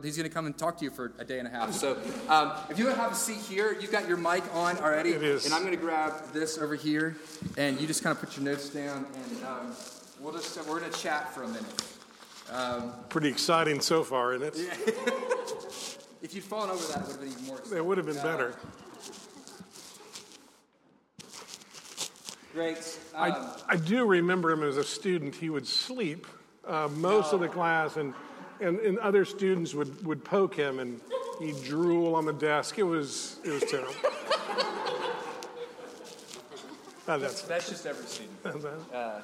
He's going to come and talk to you for a day and a half. So, um, if you have a seat here, you've got your mic on already. It is. And I'm going to grab this over here, and you just kind of put your notes down, and um, we'll just we're going to chat for a minute. Um, Pretty exciting so far, isn't it? if you'd fallen over that, it would have been even more. It would have been Uh, better. Great. Um, I, I do remember him as a student. He would sleep uh, most of the class, and, and, and other students would, would poke him, and he'd drool on the desk. It was, it was terrible. Uh, that's, that's just every student. Uh,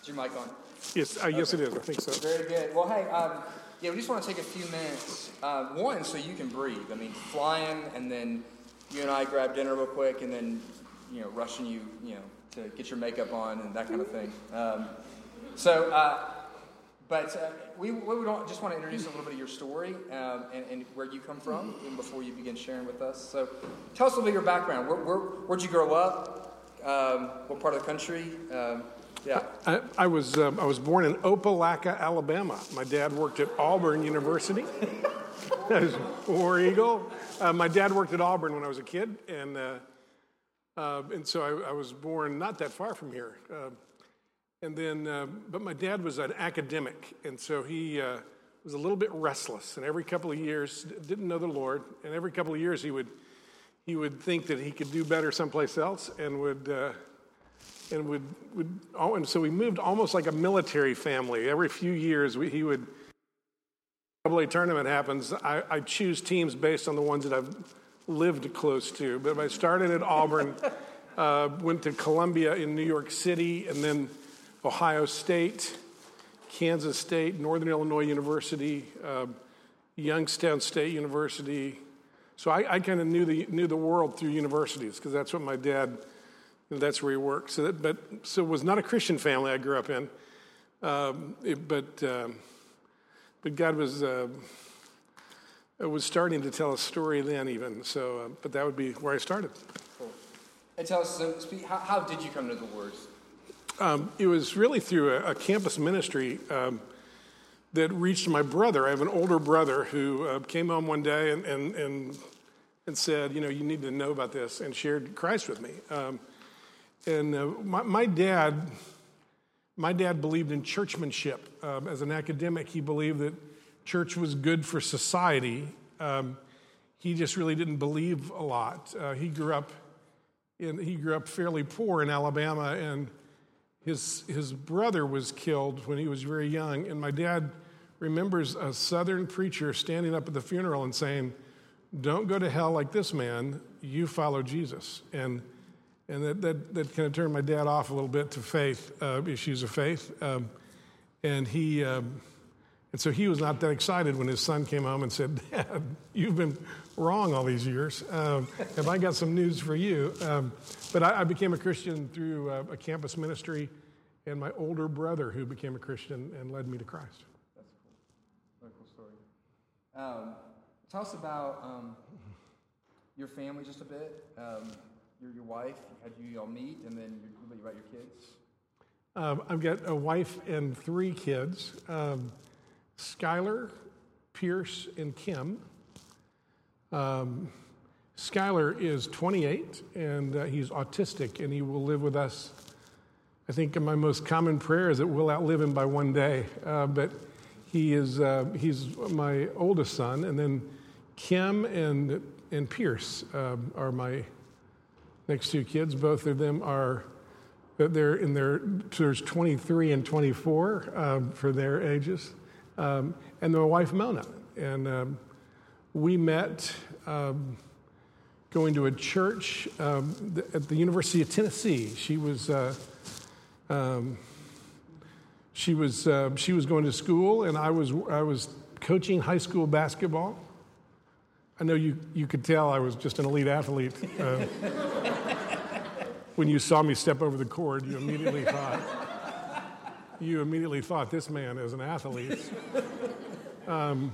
is your mic on? yes, uh, yes, it is. I think so. Very good. Well, hey, um, yeah, we just want to take a few minutes. Uh, one, so you can breathe. I mean, flying, and then you and I grab dinner real quick, and then you know, rushing you, you know, to get your makeup on and that kind of thing. Um, so, uh, but uh, we, we just want to introduce a little bit of your story um, and, and where you come from before you begin sharing with us. So, tell us a little bit of your background. Where, where, where'd you grow up? Um, what part of the country? Um, yeah. I, I was um, I was born in Opelika, Alabama. My dad worked at Auburn University. I was War Eagle. Uh, my dad worked at Auburn when I was a kid, and uh, uh, and so I, I was born not that far from here. And then, uh, but my dad was an academic, and so he uh, was a little bit restless. And every couple of years, didn't know the Lord, and every couple of years he would he would think that he could do better someplace else, and would. Uh, and would, would oh, and so we moved almost like a military family. Every few years, we, he would. Double tournament happens. I, I choose teams based on the ones that I've lived close to. But I started at Auburn, uh, went to Columbia in New York City, and then Ohio State, Kansas State, Northern Illinois University, uh, Youngstown State University. So I, I kind of knew the knew the world through universities because that's what my dad that's where he worked. So, that, but so it was not a Christian family I grew up in, um, it- but um, but God was uh, was starting to tell a story then even. So, uh, but that would be where I started. Cool. And tell us, so how, how did you come to the Lord? Um, it was really through a, a campus ministry um, that reached my brother. I have an older brother who uh, came home one day and, and, and, and said, You know, you need to know about this, and shared Christ with me. Um, and uh, my, my dad, my dad believed in churchmanship. Um, as an academic, he believed that church was good for society. Um, he just really didn't believe a lot. Uh, he grew up in, he grew up fairly poor in Alabama, and his, his brother was killed when he was very young. And my dad remembers a southern preacher standing up at the funeral and saying, Don't go to hell like this man, you follow Jesus. And, and that, that, that kind of turned my dad off a little bit to faith, uh, issues of faith. Um, and he, um, and so he was not that excited when his son came home and said, Dad, you've been wrong all these years. Um, have I got some news for you? Um, but I, I became a Christian through uh, a campus ministry and my older brother who became a Christian and led me to Christ. That's cool. Very cool story. Um, tell us about um, your family just a bit. Um, your, your wife, how did you all meet, and then your, a little bit about your kids. Um, I've got a wife and three kids um, Skylar, Pierce, and Kim. Um, Skylar is 28 and uh, he's autistic and he will live with us. I think my most common prayer is that we'll outlive him by one day. Uh, but he is uh, he's my oldest son, and then Kim and and Pierce um, are my next two kids. Both of them are they're in their there's 23 and 24 um, for their ages, um, and my wife Mona. And um, we met um, going to a church um, th- at the University of Tennessee. She was. Uh, um, she was uh, she was going to school, and I was I was coaching high school basketball. I know you you could tell I was just an elite athlete. Uh, when you saw me step over the court, you immediately thought you immediately thought this man is an athlete. Um,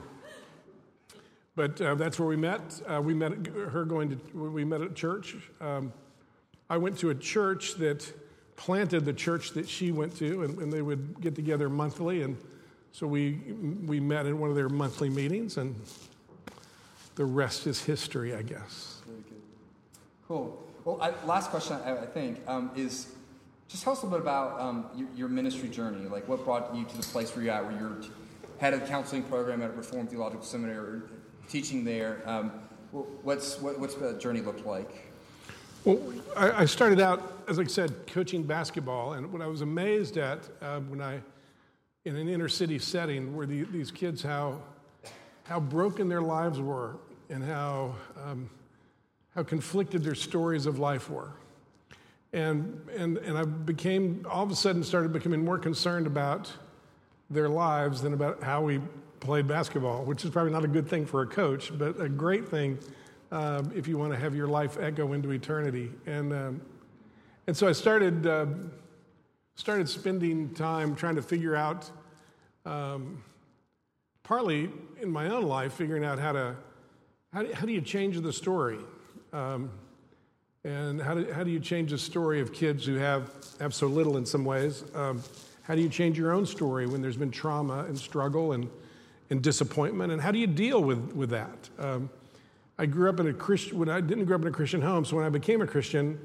but uh, that's where we met. Uh, we met her going to we met at church. Um, I went to a church that planted the church that she went to, and, and they would get together monthly and So we, we met in one of their monthly meetings, and the rest is history, I guess. Very good. Cool. Well, I, last question, I, I think, um, is just tell us a little bit about um, your, your, ministry journey. Like, what brought you to the place where you're at, where you're head of the counseling program at Reformed Theological Seminary, teaching there. Um, what's what, what's the journey looked like? Well, I, started out, as I said, coaching basketball, and what I was amazed at uh, when I, in an inner city setting, were the, these kids how how broken their lives were, and how um, how conflicted their stories of life were. And, and, and I became, all of a sudden, started becoming more concerned about their lives than about how we played basketball, which is probably not a good thing for a coach, but a great thing uh, if you want to have your life echo into eternity. And, um, and so I started, uh, started spending time trying to figure out, um, partly in my own life, figuring out how to, how do, how do you change the story? Um, and how do, how do you change the story of kids who have, have so little in some ways? Um, how do you change your own story when there's been trauma and struggle and, and disappointment? And how do you deal with, with that? Um, I grew up in a Christian, when I didn't grow up in a Christian home, so when I became a Christian,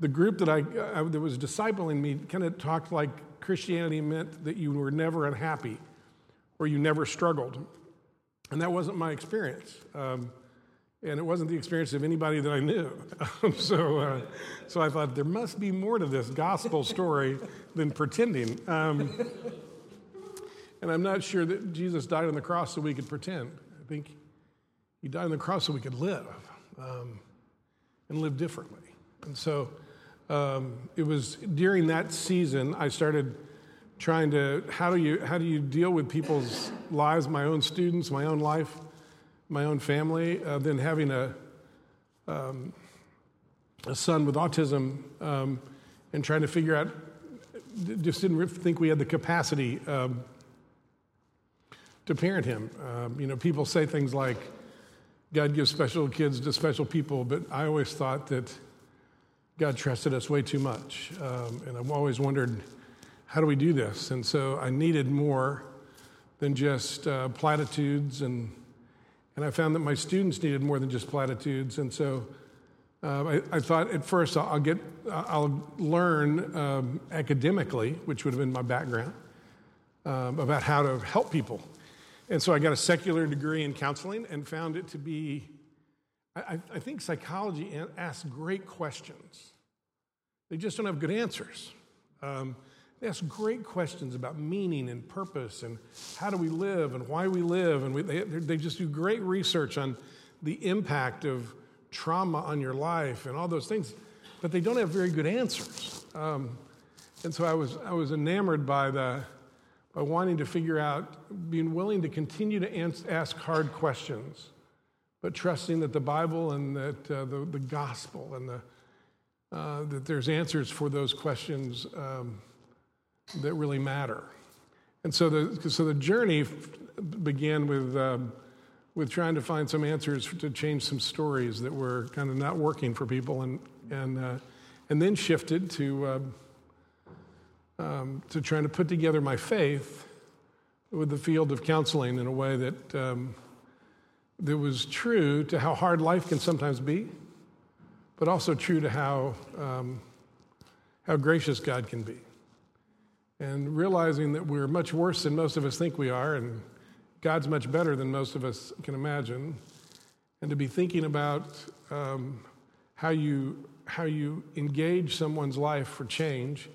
the group that I, that was discipling me kind of talked like Christianity meant that you were never unhappy or you never struggled. And that wasn't my experience. Um, and it wasn't the experience of anybody that I knew. so, uh, so I thought there must be more to this gospel story than pretending. Um, and I'm not sure that Jesus died on the cross so we could pretend. I think he died on the cross so we could live um, and live differently. And so um, it was during that season I started trying to how do you how do you deal with people's lives, my own students, my own life my own family, uh, then having a, um, a son with autism um, and trying to figure out, just didn't think we had the capacity um, to parent him. Um, you know, people say things like, God gives special kids to special people, but I always thought that God trusted us way too much. Um, and I've always wondered, how do we do this? And so I needed more than just uh, platitudes and and I found that my students needed more than just platitudes. And so uh, I, I, thought at first I'll get, I'll learn um, academically, which would have been my background, um, about how to help people. And so I got a secular degree in counseling and found it to be, I, I think psychology asks great questions. They just don't have good answers. Um, they ask great questions about meaning and purpose and how do we live and why we live. And we, they, they just do great research on the impact of trauma on your life and all those things, but they don't have very good answers. Um, and so I was, I was enamored by, the, by wanting to figure out, being willing to continue to ask hard questions, but trusting that the Bible and that uh, the, the gospel and the, uh, that there's answers for those questions. Um, that really matter. And so the, so the journey began with, um, with trying to find some answers to change some stories that were kind of not working for people, and, and, uh, and then shifted to, uh, um, to trying to put together my faith with the field of counseling in a way that, um, that was true to how hard life can sometimes be, but also true to how, um, how gracious God can be and realizing that we're much worse than most of us think we are, and God's much better than most of us can imagine, and to be thinking about um, how you how you engage someone's life for change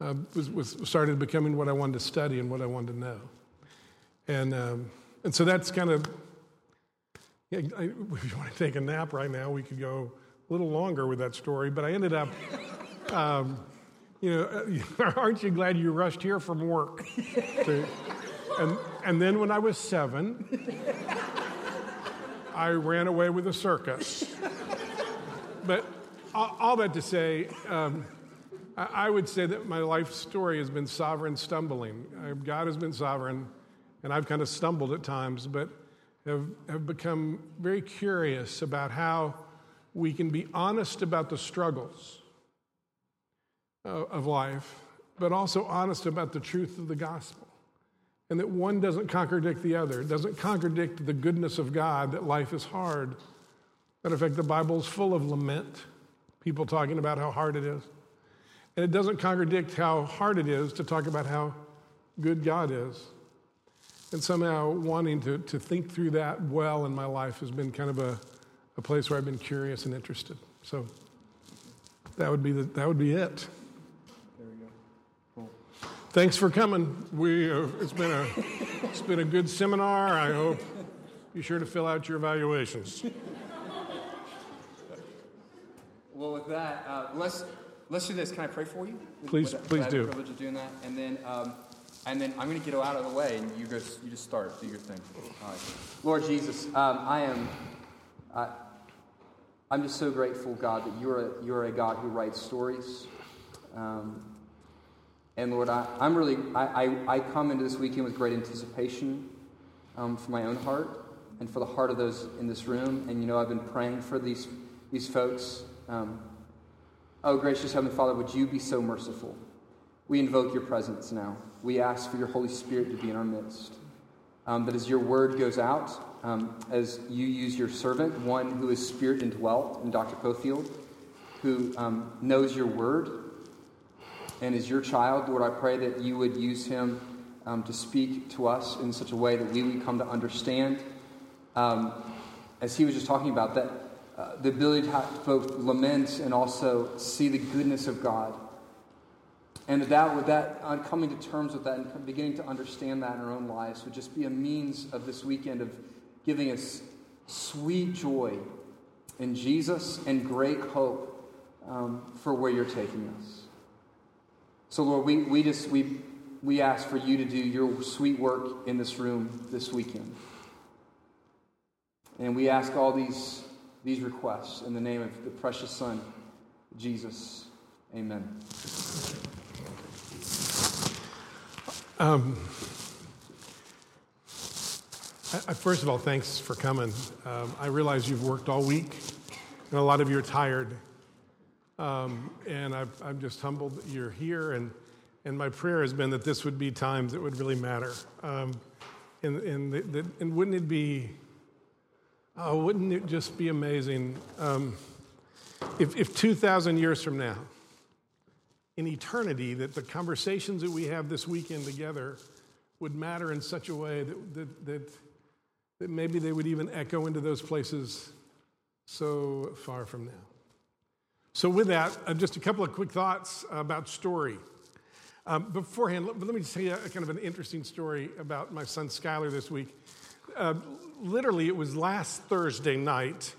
uh, was, was, started becoming what I wanted to study and what I wanted to know, and um, and so that's kind of. If you want to take a nap right now, we could go a little longer with that story, but I ended up. Um, you know, aren't you glad you rushed here from work? and, and then when I was seven, I ran away with a circus. But all that to say, um, I would say that my life story has been sovereign stumbling. God has been sovereign, and I've kind of stumbled at times, but have, have become very curious about how we can be honest about the struggles uh, Uh, of life, but also honest about the truth of the gospel. and that one doesn't contradict the other. It doesn't contradict the goodness of God that life is hard. Matter of fact, the Bible is full of lament, people talking about how hard it is. And it doesn't contradict how hard it is to talk about how good God is. And somehow wanting to, to think through that well in my life has been kind of a, a place where I've been curious and interested. So that would be, the, that would be it. There we go. Cool. Thanks for coming. We, uh, it's, been a, it's been a good seminar. I hope be sure to fill out your evaluations. Well, with that, uh, let's let's do this. Can I pray for you? Please, please would I have the do. privilege of doing that, and then um, and then I'm going to get out of the way, and you just you just start, do your thing. All right. Lord Jesus, um, I am. I, I'm just so grateful, God, that you're a, you're a God who writes stories. Um, and Lord, I, I'm really, I, I, I come into this weekend with great anticipation um, for my own heart and for the heart of those in this room. And you know, I've been praying for these, these folks. Um, oh, gracious Heavenly Father, would you be so merciful? We invoke your presence now. We ask for your Holy Spirit to be in our midst. Um, that as your word goes out, um, as you use your servant, one who is spirit indwelt in Dr. Coffield, who um, knows your word and is your child, Lord, I pray that you would use him um, to speak to us in such a way that we would come to understand. Um, as he was just talking about, that uh, the ability to both lament and also see the goodness of God. And that, with that, on coming to terms with that and beginning to understand that in our own lives would just be a means of this weekend of giving us sweet joy in Jesus and great hope um, for where you're taking us. So, Lord, we, we just we, we ask for you to do your sweet work in this room this weekend. And we ask all these, these requests in the name of the precious Son, Jesus. Amen. Um, I, first of all, thanks for coming. Um, I realize you've worked all week, and a lot of you are tired. Um, and I've, I'm just humbled that you're here. And, and my prayer has been that this would be times that would really matter. Um, and, and, that- that- and wouldn't it be, oh, wouldn't it just be amazing um, if, if 2,000 years from now, in eternity that the conversations that we have this weekend together would matter in such a way that, that, that, that maybe they would even echo into those places so far from now. So, with that, uh, just a couple of quick thoughts about story. Um, beforehand, let, let me just tell you a kind of an interesting story about my son Skylar this week. Uh, literally, it was last Thursday night.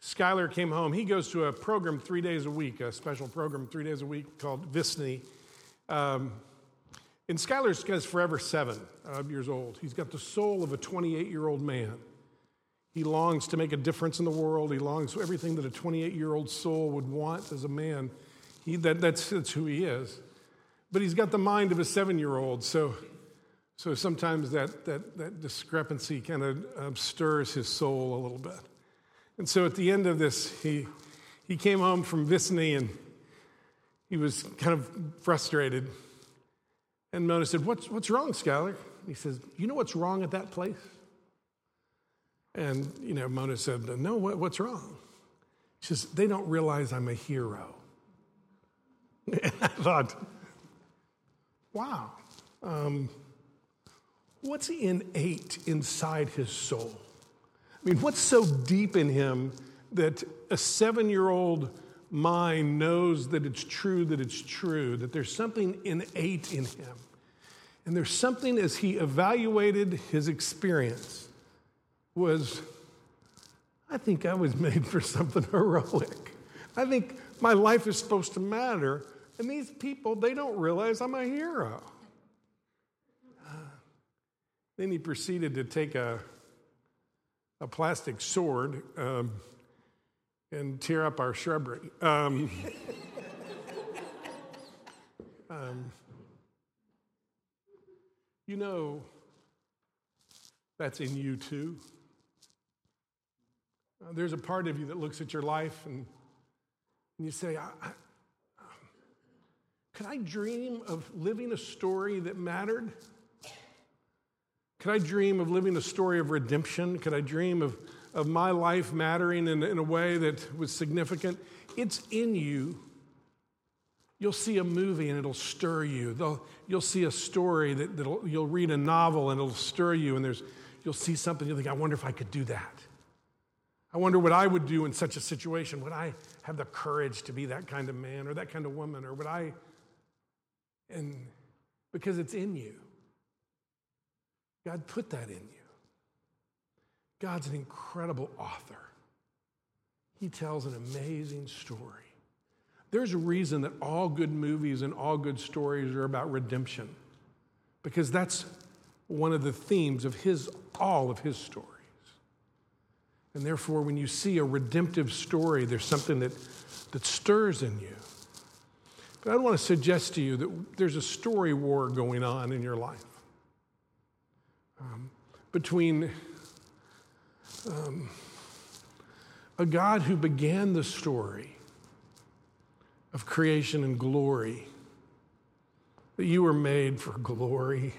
Skylar came home. He goes to a program three days a week, a special program three days a week called Visney. Um, and Skylar's guy's forever seven uh, years old. He's got the soul of a 28 year old man. He longs to make a difference in the world. He longs for everything that a 28 year old soul would want as a man. He, that, that's, that's who he is. But he's got the mind of a seven year old. So, so sometimes that, that, that discrepancy kind of stirs his soul a little bit. And so at the end of this, he, he came home from Visney and he was kind of frustrated. And Mona said, What's, what's wrong, Skylar? He says, You know what's wrong at that place? And, you know, Mona said, No, what, what's wrong? She says, They don't realize I'm a hero. And I thought, Wow. Um, what's innate inside his soul? I mean, what's so deep in him that a seven year old mind knows that it's true, that it's true, that there's something innate in him? And there's something as he evaluated his experience was, I think I was made for something heroic. I think my life is supposed to matter. And these people, they don't realize I'm a hero. Uh, then he proceeded to take a, a plastic sword um, and tear up our shrubbery. Um, um, you know, that's in you too. There's a part of you that looks at your life and, and you say, I, I, could I dream of living a story that mattered? Could I dream of living a story of redemption? Could I dream of, of my life mattering in, in a way that was significant? It's in you. You'll see a movie and it'll stir you. They'll, you'll see a story that you'll read a novel and it'll stir you, and there's, you'll see something, you'll think, I wonder if I could do that. I wonder what I would do in such a situation. Would I have the courage to be that kind of man or that kind of woman? Or would I? And because it's in you. God put that in you. God's an incredible author. He tells an amazing story. There's a reason that all good movies and all good stories are about redemption, because that's one of the themes of his, all of his stories. And therefore, when you see a redemptive story, there's something that, that stirs in you. But I want to suggest to you that there's a story war going on in your life um, between um, a God who began the story of creation and glory, that you were made for glory.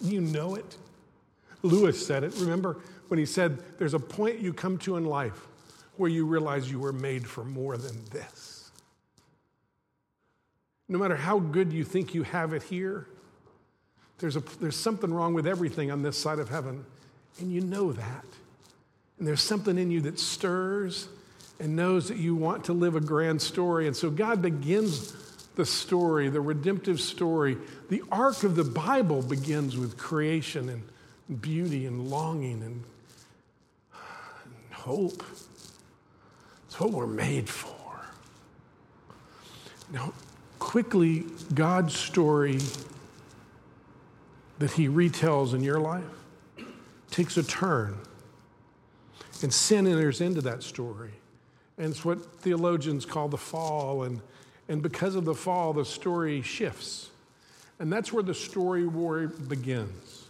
You know it. Lewis said it. Remember when he said, There's a point you come to in life where you realize you were made for more than this. No matter how good you think you have it here, there's, a, there's something wrong with everything on this side of heaven, and you know that. And there's something in you that stirs and knows that you want to live a grand story. And so God begins the story, the redemptive story. The arc of the Bible begins with creation and beauty and longing and, hope. It's what we're made for. Now, quickly, God's story that He retells in your life takes a turn. And sin enters into that story. And it's what theologians call the fall. And, and because of the fall, the story shifts. And that's where the story war begins.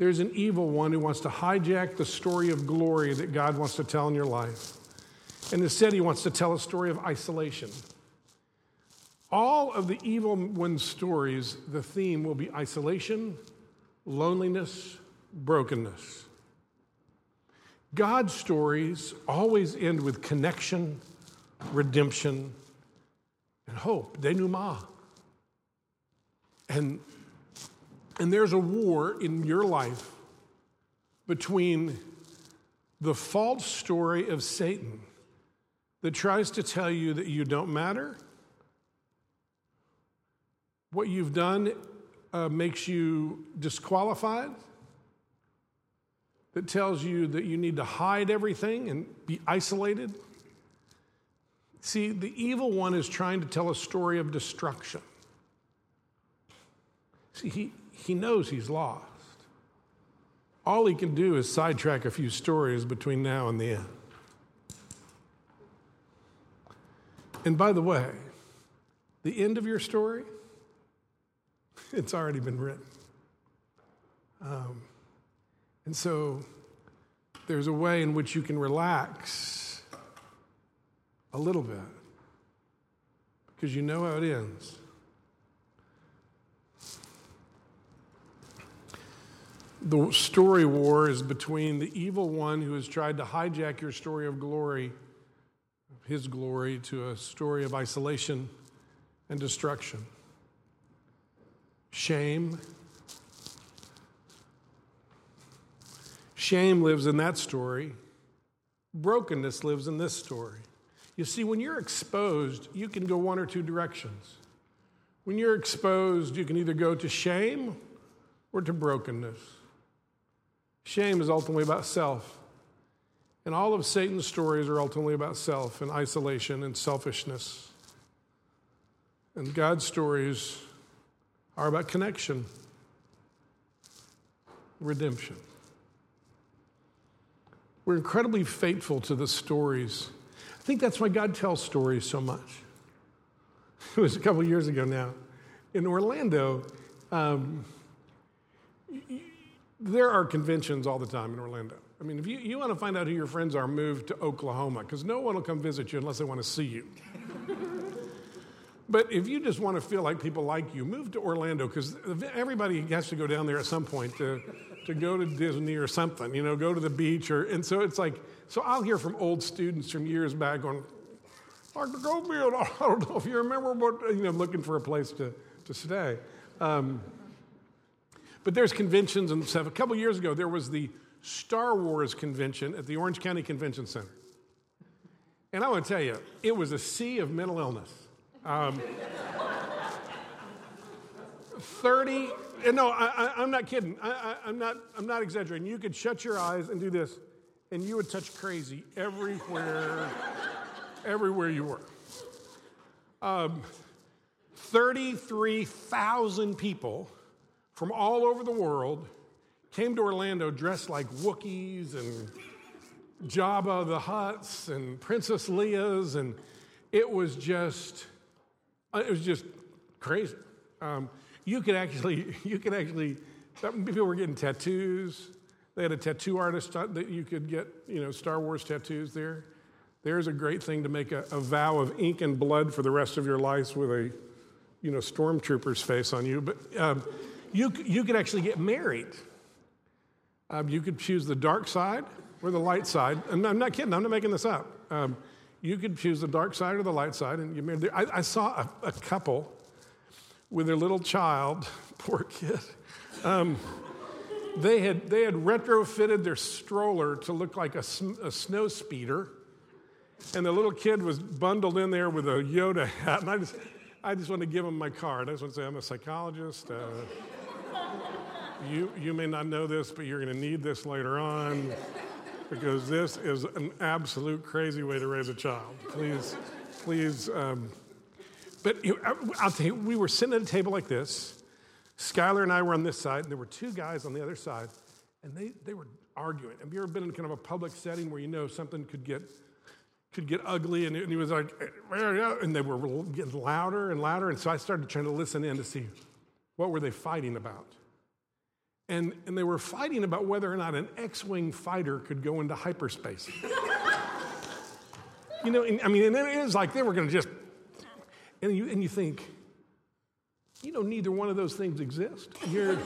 There's an evil one who wants to hijack the story of glory that God wants to tell in your life. And instead, he wants to tell a story of isolation. All of the evil one's stories, the theme will be isolation, loneliness, brokenness. God's stories always end with connection, redemption, and hope, denouement. And, and there's a war in your life between the false story of Satan that tries to tell you that you don't matter, what you've done uh, makes you disqualified that tells you that you need to hide everything and be isolated. See, the evil one is trying to tell a story of destruction. See, he, he knows he's lost. All he can do is sidetrack a few stories between now and the end. And by the way, the end of your story, it's already been written. Um, and so there's a way in which you can relax a little bit because you know how it ends. The story war is between the evil one who has tried to hijack your story of glory, his glory, to a story of isolation and destruction. Shame Shame lives in that story. Brokenness lives in this story. You see, when you're exposed, you can go one or two directions. When you're exposed, you can either go to shame or to brokenness. Shame is ultimately about self. And all of Satan's stories are ultimately about self and isolation and selfishness. And God's stories are about connection, redemption. We're incredibly faithful to the stories. I think that's why God tells stories so much. It was a couple years ago now. In Orlando, um, there are conventions all the time in Orlando. I mean, if you, you want to find out who your friends are, move to Oklahoma, because no one will come visit you unless they want to see you. but if you just want to feel like people like you, move to Orlando, because everybody has to go down there at some point to, to go to Disney or something, you know, go to the beach or, and so it's like, so I'll hear from old students from years back going, Dr. Coffield, I don't know if you remember what, you know, looking for a place to, to stay. Um, but there's conventions and stuff. A couple years ago, there was the Star Wars convention at the Orange County Convention Center. And I want to tell you, it was a sea of mental illness. Um, 30, no, I, am not kidding. I, am not, I'm not exaggerating. You could shut your eyes and do this, and you would touch crazy everywhere, everywhere you were. Um, 33,000 people from all over the world came to Orlando dressed like Wookiees and Jabba the Hutts and Princess Leia's, and it was just, it was just crazy. Um, you could actually, you could actually, people were getting tattoos. They had a tattoo artist that you could get, you know, Star Wars tattoos there. There's a great thing to make a, a vow of ink and blood for the rest of your life with a, you know, stormtrooper's face on you. But um, you, you could actually get married. Um, you could choose the dark side or the light side. And I'm not kidding, I'm not making this up. Um, you could choose the dark side or the light side, and you married. I, I saw a, a, couple with their little child, poor kid. Um, they had, they had retrofitted their stroller to look like a, a snow speeder, and the little kid was bundled in there with a Yoda hat. And I just, I just want to give him my card. I just want to say I'm a psychologist. Uh, you, you may not know this, but you're going to need this later on because this is an absolute crazy way to raise a child. Please, please. Um, but I'll tell you, we were sitting at a table like this. Skylar and I were on this side, and there were two guys on the other side, and they, they were arguing. Have you ever been in kind of a public setting where you know something could get could get ugly? And, and he was like, and they were getting louder and louder. And so I started trying to listen in to see what were they fighting about and, and they were fighting about whether or not an X Wing fighter could go into hyperspace. you know, and, I mean, and it is like they were going to just, and you, and you think, you know, neither one of those things exist. You're,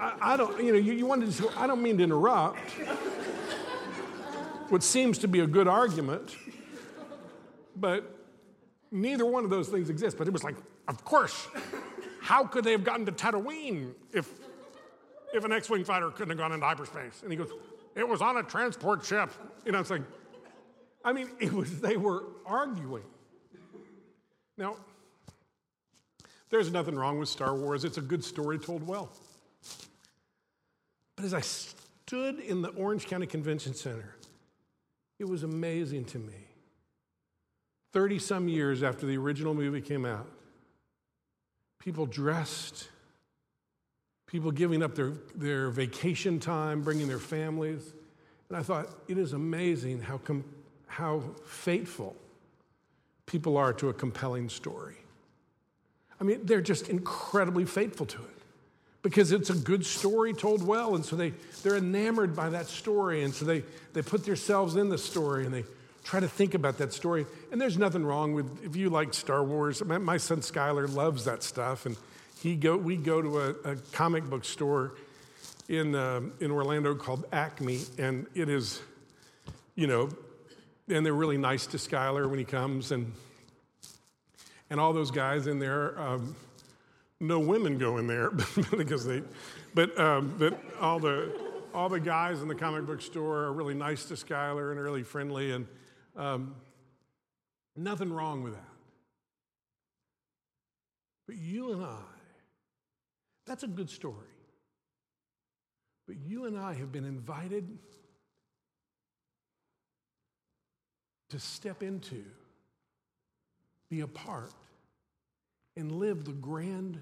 I, I, don't, you know, you, you wanted to, I don't mean to interrupt what seems to be a good argument, but neither one of those things exist. But it was like, of course, how could they have gotten to Tatooine if if an X Wing fighter couldn't have gone into hyperspace. And he goes, It was on a transport ship. You know, it's like, I mean, it was, they were arguing. Now, there's nothing wrong with Star Wars, it's a good story told well. But as I stood in the Orange County Convention Center, it was amazing to me. 30 some years after the original movie came out, people dressed people giving up their, their vacation time, bringing their families. And I thought, it is amazing how, com- how faithful people are to a compelling story. I mean, they're just incredibly faithful to it because it's a good story told well. And so they, they're enamored by that story. And so they, they put themselves in the story and they try to think about that story. And there's nothing wrong with, if you like Star Wars, my, son Skylar loves that stuff. And he go, we go to a, a comic book store in, uh, in Orlando called Acme, and it is, you know, and they're really nice to Skylar when he comes, and and all those guys in there. Um, no women go in there because they, but um, but all the all the guys in the comic book store are really nice to Skylar and really friendly, and um, nothing wrong with that. But you and I that's a good story. But you and I have been invited to step into, be a part, and live the grand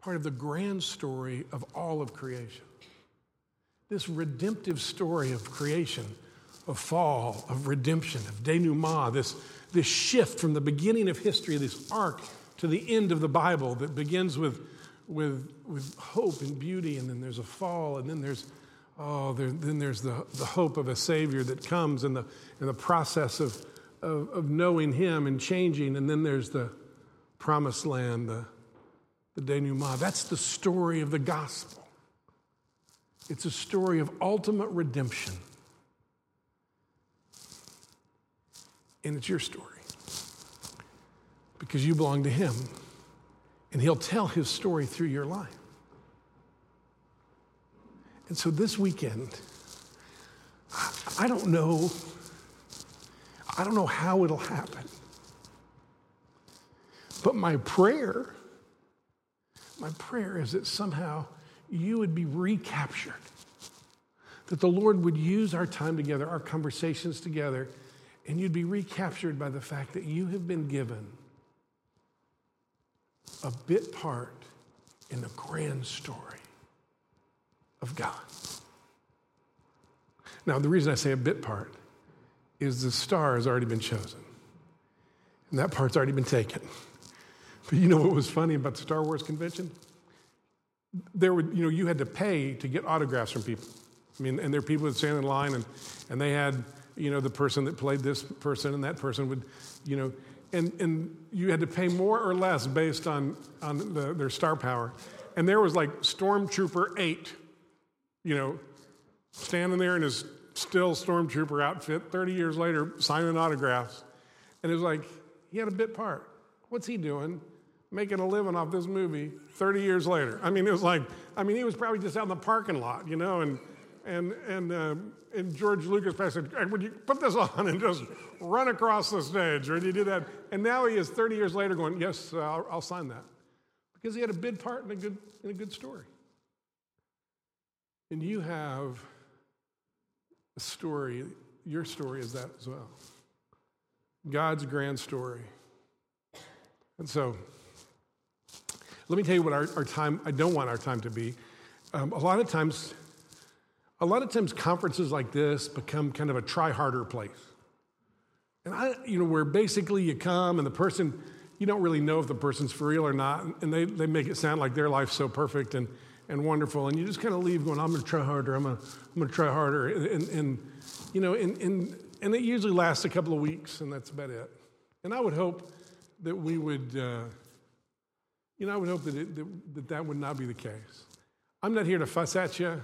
part of the grand story of all of creation. This redemptive story of creation, of fall, of redemption, of denouement, this, this shift from the beginning of history, this arc, to the end of the Bible that begins with with, with hope and beauty, and then there's a fall, and then there's oh, there, then there's the, the hope of a Savior that comes and the, and the process of, of, of knowing Him and changing, and then there's the promised land, the, the denouement. That's the story of the gospel. It's a story of ultimate redemption. And it's your story because you belong to Him, and He'll tell His story through your life. And so this weekend, I don't know, I don't know how it'll happen. But my prayer, my prayer is that somehow you would be recaptured. That the Lord would use our time together, our conversations together, and you'd be recaptured by the fact that you have been given a bit part in the grand story of God. Now, the reason I say a bit part is the star has already been chosen, and that part's already been taken. But you know what was funny about the Star Wars convention? There would, you know, you had to pay to get autographs from people. I mean, and there were people that stand in line, and, and they had, you know, the person that played this person, and that person would, you know, and, and you had to pay more or less based on, on the, their star power. And there was like Stormtrooper 8, you know, standing there in his still Stormtrooper outfit 30 years later, signing autographs. And it was like, he had a bit part. What's he doing? Making a living off this movie 30 years later. I mean, it was like, I mean, he was probably just out in the parking lot, you know, and, and, and, uh, and George Lucas said, hey, would you put this on and just run across the stage? Or did you do that? And now he is 30 years later going, yes, uh, I'll, I'll sign that. Because he had a big part in a good, in a good story. And you have a story, your story is that as well. God's grand story. And so, let me tell you what our, our time, I don't want our time to be. Um, a lot of times, a lot of times conferences like this become kind of a try harder place. And I, you know, where basically you come and the person, you don't really know if the person's for real or not, and they, they make it sound like their life's so perfect and, and wonderful, and you just kind of leave going, I'm gonna try harder, I'm gonna, I'm gonna try harder. And, and you know, and, and, and it usually lasts a couple of weeks, and that's about it. And I would hope that we would, uh, you know, I would hope that, it, that, that that would not be the case. I'm not here to fuss at you.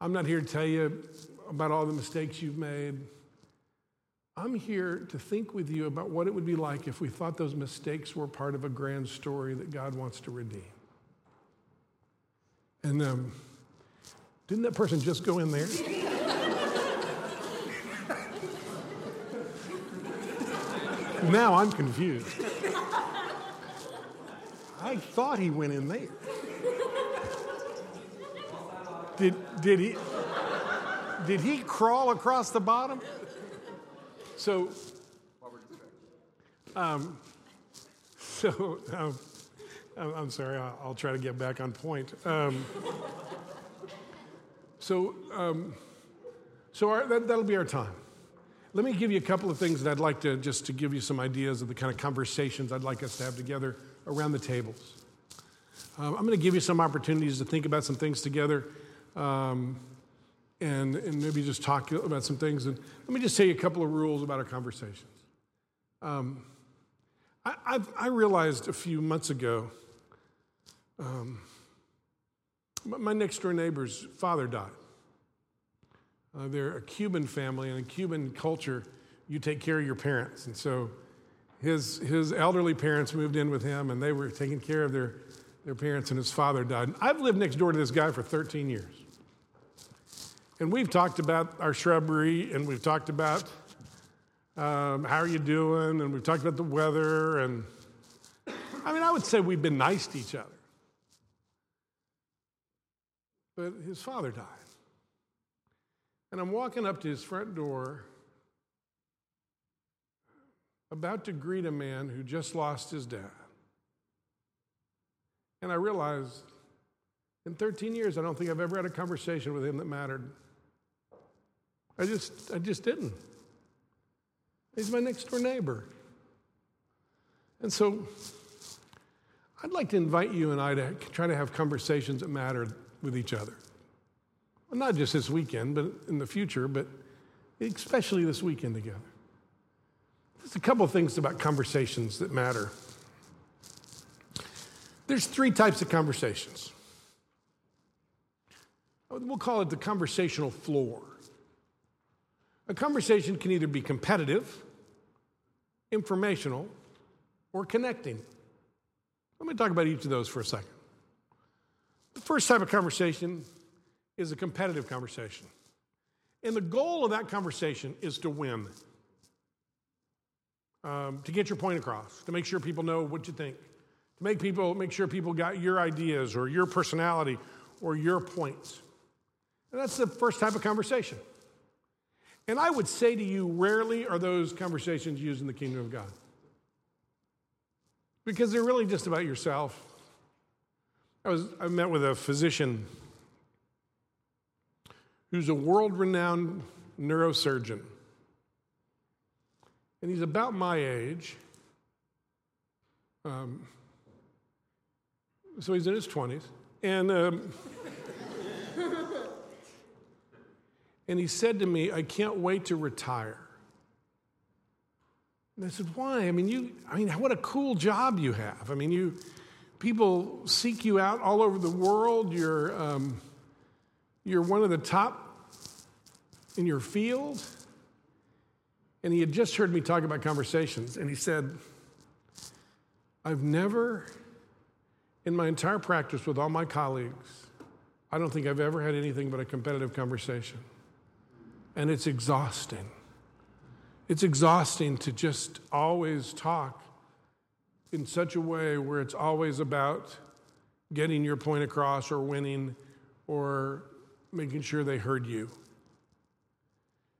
I'm not here to tell you about all the mistakes you've made. I'm here to think with you about what it would be like if we thought those mistakes were part of a grand story that God wants to redeem. And um, didn't that person just go in there? now I'm confused. I thought he went in there. Did, did he did he crawl across the bottom? So, um, so um, I'm sorry. I'll, I'll, try to get back on point. Um, so, um, so our, that, that'll be our time. Let me give you a couple of things that I'd like to just to give you some ideas of the kind of conversations I'd like us to have together around the tables. Um, I'm going to give you some opportunities to think about some things together um, and, and maybe just talk about some things. And let me just say a couple of rules about our conversations. Um, I, I, realized a few months ago um, my next door neighbor's father died. Uh, they're a Cuban family, and in Cuban culture, you take care of your parents. And so his, his elderly parents moved in with him, and they were taking care of their, their parents, and his father died. I've lived next door to this guy for 13 years. And we've talked about our shrubbery, and we've talked about um, how are you doing, and we've talked about the weather, and I mean, I would say we've been nice to each other. But his father died. And I'm walking up to his front door, about to greet a man who just lost his dad. And I realized in 13 years, I don't think I've ever had a conversation with him that mattered. I just, I just didn't. He's my next door neighbor. And so I'd like to invite you and I to try to have conversations that matter with each other. Well, not just this weekend, but in the future, but especially this weekend together. There's a couple of things about conversations that matter. There's three types of conversations. we'll call it the conversational floor. A conversation can either be competitive, informational, or connecting. Let me talk about each of those for a second. The first type of conversation is a competitive conversation. And the goal of that conversation is to win, um, to get your point across, to make sure people know what you think, to make people make sure people got your ideas or your personality or your points. And that's the first type of conversation. And I would say to you, rarely are those conversations used in the kingdom of God. Because they're really just about yourself. I, was, I met with a physician who's a world renowned neurosurgeon. And he's about my age. Um, so he's in his 20s. And, um, and he said to me, I can't wait to retire. And I said, Why? I mean, you, I mean, what a cool job you have. I mean, you, people seek you out all over the world. You're, um, you're one of the top in your field. And he had just heard me talk about conversations, and he said, I've never in my entire practice with all my colleagues, I don't think I've ever had anything but a competitive conversation. And it's exhausting. It's exhausting to just always talk in such a way where it's always about getting your point across or winning or making sure they heard you.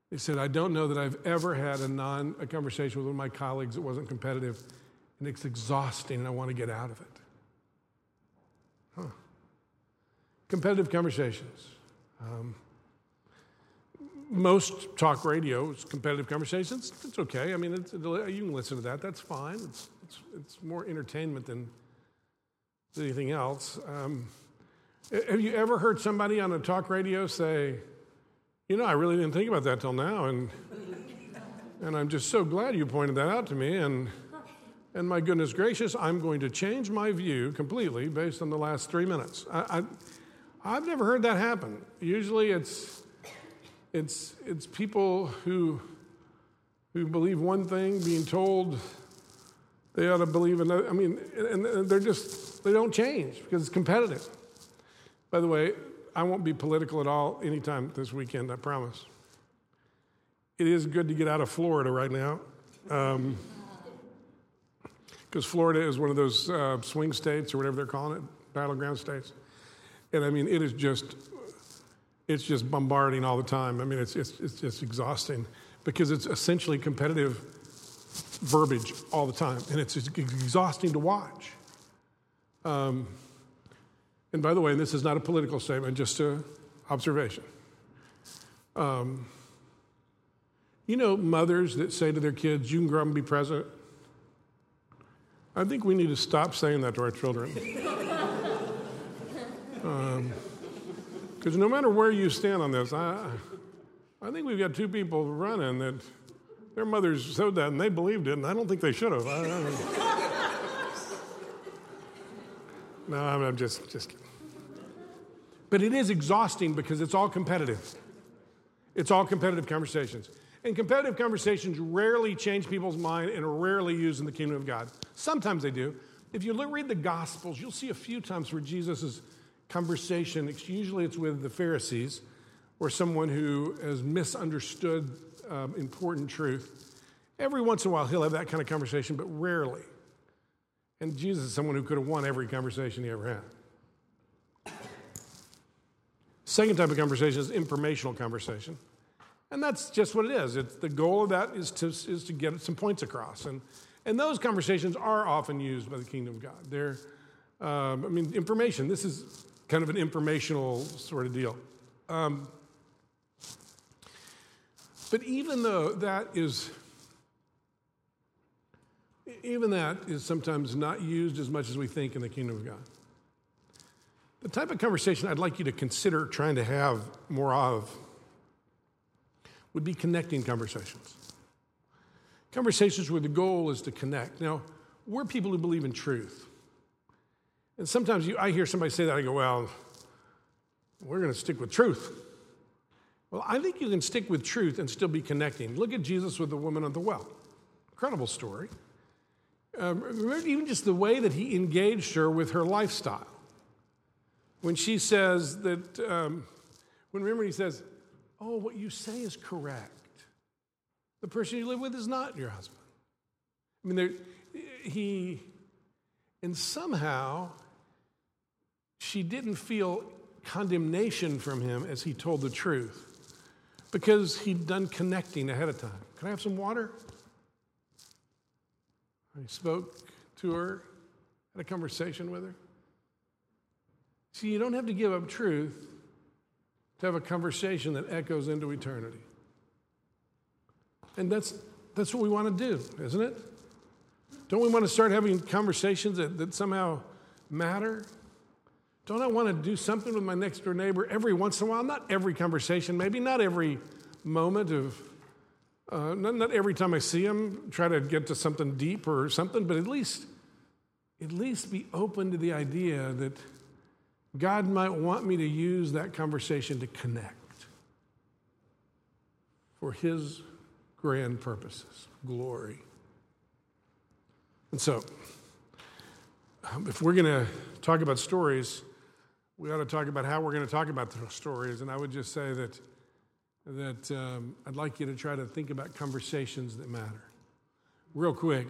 He said, I don't know that I've ever had a non a conversation with one of my colleagues that wasn't competitive, and it's exhausting, and I want to get out of it. Huh. Competitive conversations. Um, most talk radio is competitive conversations. It's okay. I mean, you can listen to that. That's fine. It's, it's, it's more entertainment than, than anything else. Um, have you ever heard somebody on a talk radio say, you know, I really didn't think about that till now, and, and I'm just so glad you pointed that out to me, and and my goodness gracious, I'm going to change my view completely based on the last three minutes. I, I, have never heard that happen. Usually it's, it's, it's people who, who believe one thing being told they ought to believe another. I mean, and they're just, they don't change because it's competitive. By the way, I won't be political at all anytime this weekend, I promise. It is good to get out of Florida right now. Um, because Florida is one of those uh, swing states or whatever they're calling it, battleground states. And I mean, it is just, it's just bombarding all the time. I mean, it's, it's, it's just exhausting because it's essentially competitive verbiage all the time, and it's, exhausting to watch. Um, and by the way, this is not a political statement, just an observation. Um, you know, mothers that say to their kids, You can grow up and be president. I think we need to stop saying that to our children. Because no matter where you stand on this, I, I think we've got two people running that their mothers said that and they believed it, and I don't think they should have. I, I no, I'm, I'm just, just kidding. But it is exhausting because it's all competitive. It's all competitive conversations. And competitive conversations rarely change people's mind and are rarely used in the kingdom of God. Sometimes they do. If you read the Gospels, you'll see a few times where Jesus' conversation, usually it's with the Pharisees or someone who has misunderstood um, important truth. Every once in a while, he'll have that kind of conversation, but rarely. And Jesus is someone who could have won every conversation he ever had. Second type of conversation is informational conversation. And that's just what it is. It's, the goal of that is to, is to get some points across. And, and those conversations are often used by the kingdom of God. They're, um, I mean, information, this is kind of an informational sort of deal. Um, but even though that is, even that is sometimes not used as much as we think in the kingdom of God. The type of conversation I'd like you to consider trying to have more of would be connecting conversations. Conversations where the goal is to connect. Now, we're people who believe in truth. And sometimes you, I hear somebody say that, I go, well, we're going to stick with truth. Well, I think you can stick with truth and still be connecting. Look at Jesus with the woman at the well. Incredible story. Um, remember even just the way that he engaged her with her lifestyle. When she says that, um, when remember he says, Oh, what you say is correct. The person you live with is not your husband. I mean, there, he, and somehow she didn't feel condemnation from him as he told the truth because he'd done connecting ahead of time. Can I have some water? I spoke to her, had a conversation with her. See, you don't have to give up truth to have a conversation that echoes into eternity. And that's, that's what we want to do, isn't it? Don't we want to start having conversations that, that somehow matter? Don't I want to do something with my next door neighbor every once in a while? Not every conversation, maybe not every moment of, uh, not, not every time I see him, try to get to something deep or something, but at least, at least be open to the idea that God might want me to use that conversation to connect for His grand purposes, glory. And so, um, if we're going to talk about stories, we ought to talk about how we're going to talk about those stories. And I would just say that, that um, I'd like you to try to think about conversations that matter. Real quick,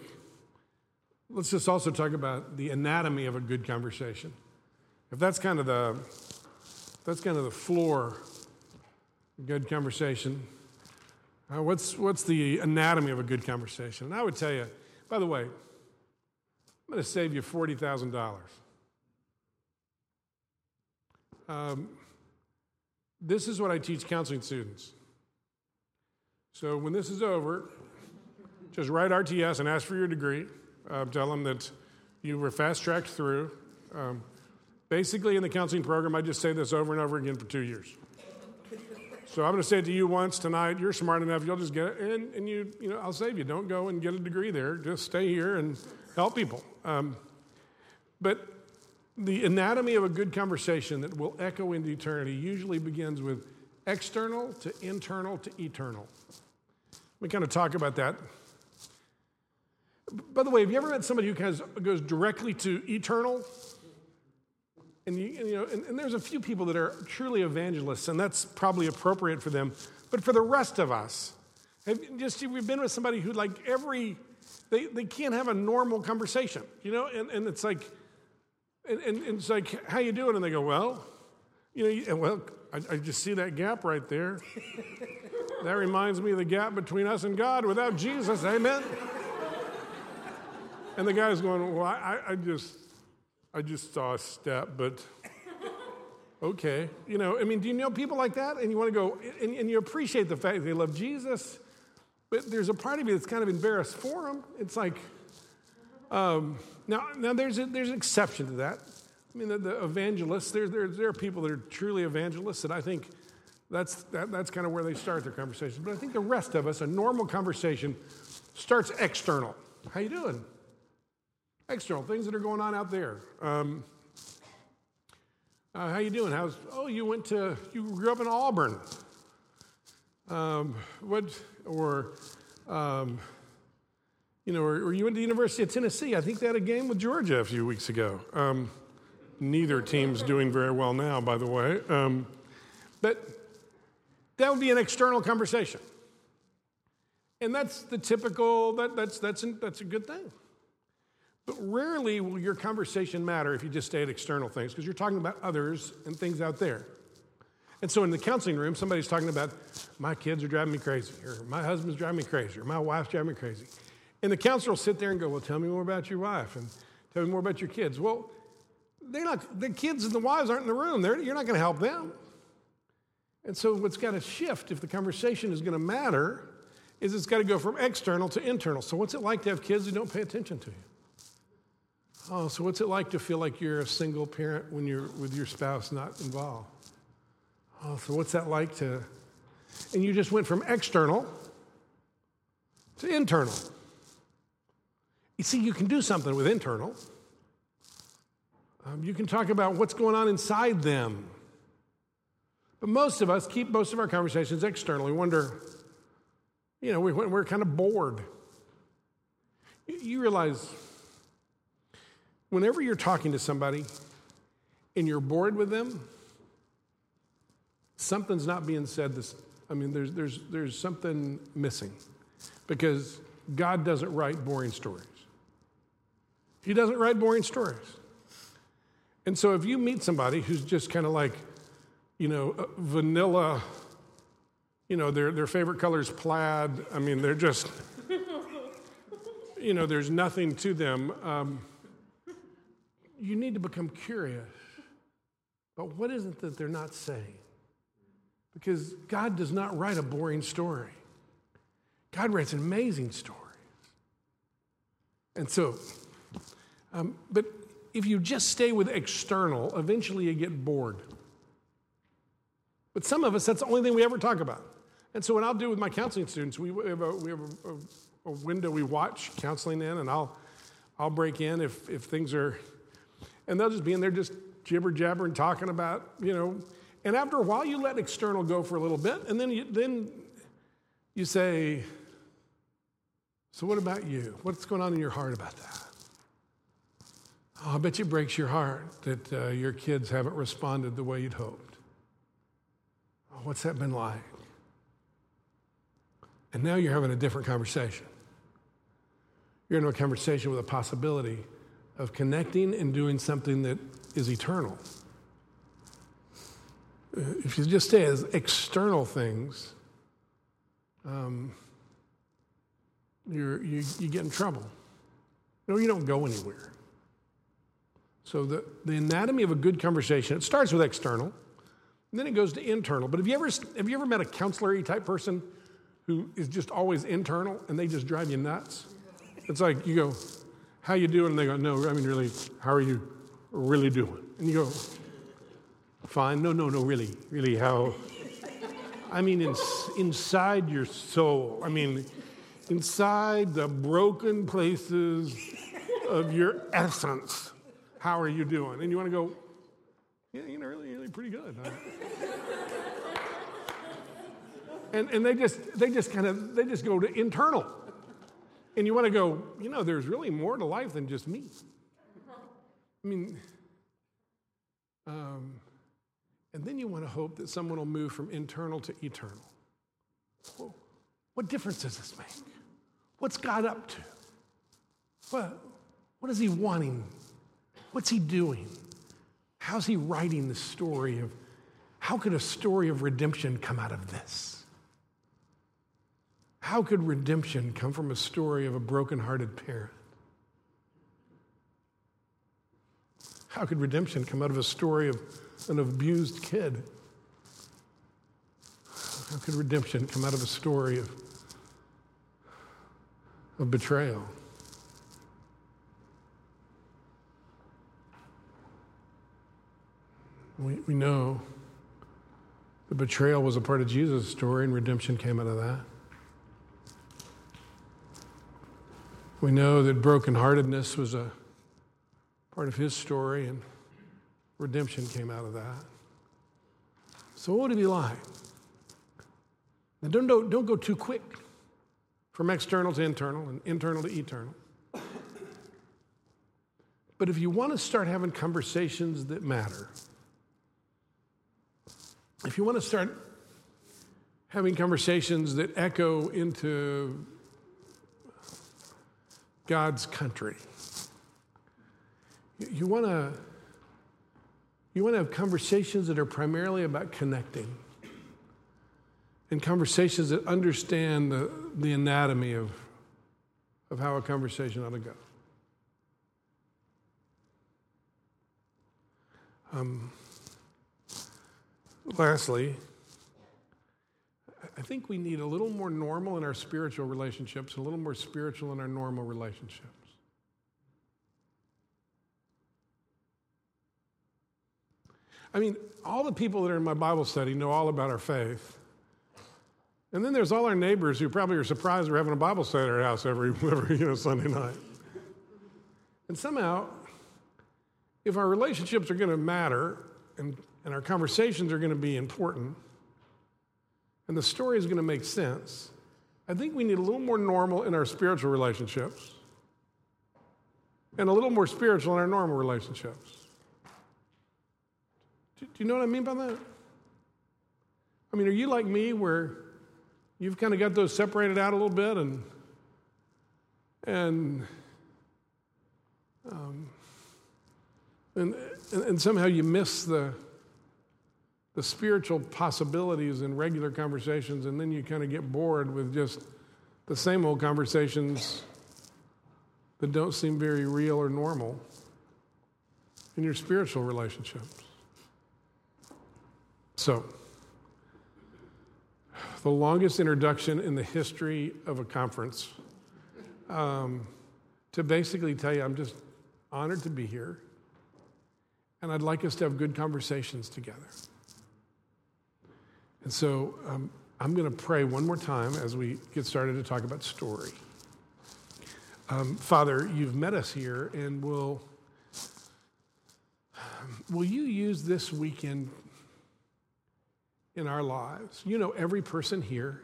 let's just also talk about the anatomy of a good conversation. If that's kind of the that's kind of the floor, good conversation. Uh, what's what's the anatomy of a good conversation? And I would tell you, by the way, I'm going to save you forty thousand dollars. Um, this is what I teach counseling students. So when this is over, just write RTS and ask for your degree. Uh, tell them that you were fast tracked through. Um, basically, in the counseling program, I just say this over and over again for two years. So I'm going to say it to you once tonight. You're smart enough. You'll just get it, and, and you, you know, I'll save you. Don't go and get a degree there. Just stay here and help people. Um, but the anatomy of a good conversation that will echo into eternity usually begins with external to internal to eternal. We kind of talk about that. By the way, have you ever met somebody who has, goes directly to eternal? And, you, and, you know, and, and there's a few people that are truly evangelists, and that's probably appropriate for them. But for the rest of us, just we've been with somebody who like every they, they can't have a normal conversation, you know, and, and it's like and, and, it's like, how you doing? And they go, well, you know, well, I, I just see that gap right there. that reminds me of the gap between us and God without Jesus, amen? and the guy's going, well, I, I just, I just saw a step, but okay. You know, I mean, do you know people like that? And you want to go, and, and you appreciate the fact that they love Jesus, but there's a part of you that's kind of embarrassed for them. It's like, um, now, now there's, a, there's an exception to that. I mean, the, the evangelists, there, there, there are people that are truly evangelists, and I think that's, that, that's kind of where they start their conversation. But I think the rest of us, a normal conversation starts external. How you doing? External, things that are going on out there. Um, uh, how you doing? How's, oh, you went to, you grew up in Auburn. Um, what, or, um, you know, or, or, you went to the University of Tennessee. I think they had a game with Georgia a few weeks ago. Um, neither team's doing very well now, by the way. Um, but that would be an external conversation. And that's the typical, that, that's, that's, that's a good thing. But rarely will your conversation matter if you just stay at external things, because you're talking about others and things out there. And so in the counseling room, somebody's talking about, my kids are driving me crazy, or my husband's driving me crazy, or my wife's driving me crazy. And the counselor will sit there and go, Well, tell me more about your wife and tell me more about your kids. Well, they're not, the kids and the wives aren't in the room. They're, you're not going to help them. And so, what's got to shift if the conversation is going to matter is it's got to go from external to internal. So, what's it like to have kids who don't pay attention to you? Oh, so what's it like to feel like you're a single parent when you're with your spouse not involved? Oh, so what's that like to. And you just went from external to internal. You see, you can do something with internal. Um, you can talk about what's going on inside them. But most of us keep most of our conversations external. We wonder, you know, we, we're kind of bored. You realize whenever you're talking to somebody and you're bored with them, something's not being said. This, I mean, there's, there's, there's something missing because God doesn't write boring stories. He doesn't write boring stories. And so if you meet somebody who's just kind of like, you know, uh, vanilla, you know, their, their favorite color is plaid, I mean, they're just, you know, there's nothing to them. Um, you need to become curious. But what is it that they're not saying? Because God does not write a boring story. God writes amazing stories. And so, um, but if you just stay with external, eventually you get bored. But some of us, that's the only thing we ever talk about. And so, what I'll do with my counseling students, we have a, we have a, a window we watch counseling in, and I'll, I'll break in if, if things are, and they'll just be in there just jibber jabbering, talking about, you know, and after a while, you let external go for a little bit, and then you, then you say, So, what about you? What's going on in your heart about that? Oh, I bet you breaks your heart that uh, your kids haven't responded the way you'd hoped. Oh, what's that been like? And now you're having a different conversation. You're in a conversation with a possibility of connecting and doing something that is eternal. Uh, if you just stay as external things, um, you're, you, you get in trouble. No, you don't go anywhere. So, the, the anatomy of a good conversation, it starts with external, and then it goes to internal. But have you ever, have you ever met a counselor type person who is just always internal and they just drive you nuts? It's like you go, How you doing? And they go, No, I mean, really, how are you really doing? And you go, Fine. No, no, no, really, really, how? I mean, in, inside your soul. I mean, inside the broken places of your essence. How are you doing? And you want to go, yeah, you know, really, really pretty good. Huh? and, and they just they just kind of they just go to internal. And you want to go, you know, there's really more to life than just me. I mean, um, and then you want to hope that someone will move from internal to eternal. Well, what difference does this make? What's God up to? What, what is He wanting What's he doing? How's he writing the story of how could a story of redemption come out of this? How could redemption come from a story of a broken-hearted parent? How could redemption come out of a story of an abused kid? How could redemption come out of a story of, of betrayal? We, we know the betrayal was a part of Jesus' story, and redemption came out of that. We know that brokenheartedness was a part of his story, and redemption came out of that. So, what would it be like? Now, don't, don't, don't go too quick from external to internal and internal to eternal. But if you want to start having conversations that matter, if you want to start having conversations that echo into God's country, you want to you want to have conversations that are primarily about connecting and conversations that understand the, the anatomy of, of how a conversation ought to go. Um, Lastly, I think we need a little more normal in our spiritual relationships, a little more spiritual in our normal relationships. I mean, all the people that are in my Bible study know all about our faith. And then there's all our neighbors who probably are surprised we're having a Bible study at our house every, every you know, Sunday night. And somehow, if our relationships are going to matter, and and our conversations are going to be important, and the story is going to make sense, I think we need a little more normal in our spiritual relationships and a little more spiritual in our normal relationships. Do you know what I mean by that? I mean, are you like me where you've kind of got those separated out a little bit and and um, and, and somehow you miss the the spiritual possibilities in regular conversations, and then you kind of get bored with just the same old conversations that don't seem very real or normal in your spiritual relationships. So, the longest introduction in the history of a conference um, to basically tell you I'm just honored to be here, and I'd like us to have good conversations together. And so um, I'm going to pray one more time as we get started to talk about story. Um, Father, you've met us here, and will will you use this weekend in our lives? You know every person here.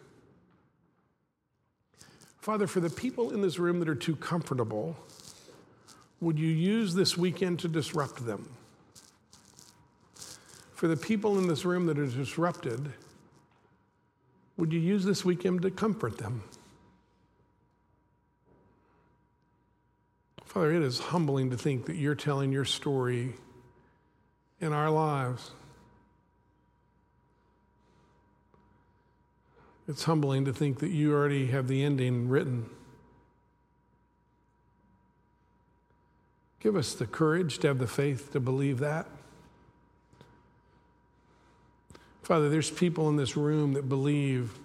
Father, for the people in this room that are too comfortable, would you use this weekend to disrupt them? For the people in this room that are disrupted, would you use this weekend to comfort them? Father, it is humbling to think that you're telling your story in our lives. It's humbling to think that you already have the ending written. Give us the courage to have the faith to believe that. Father, there's people in this room that believe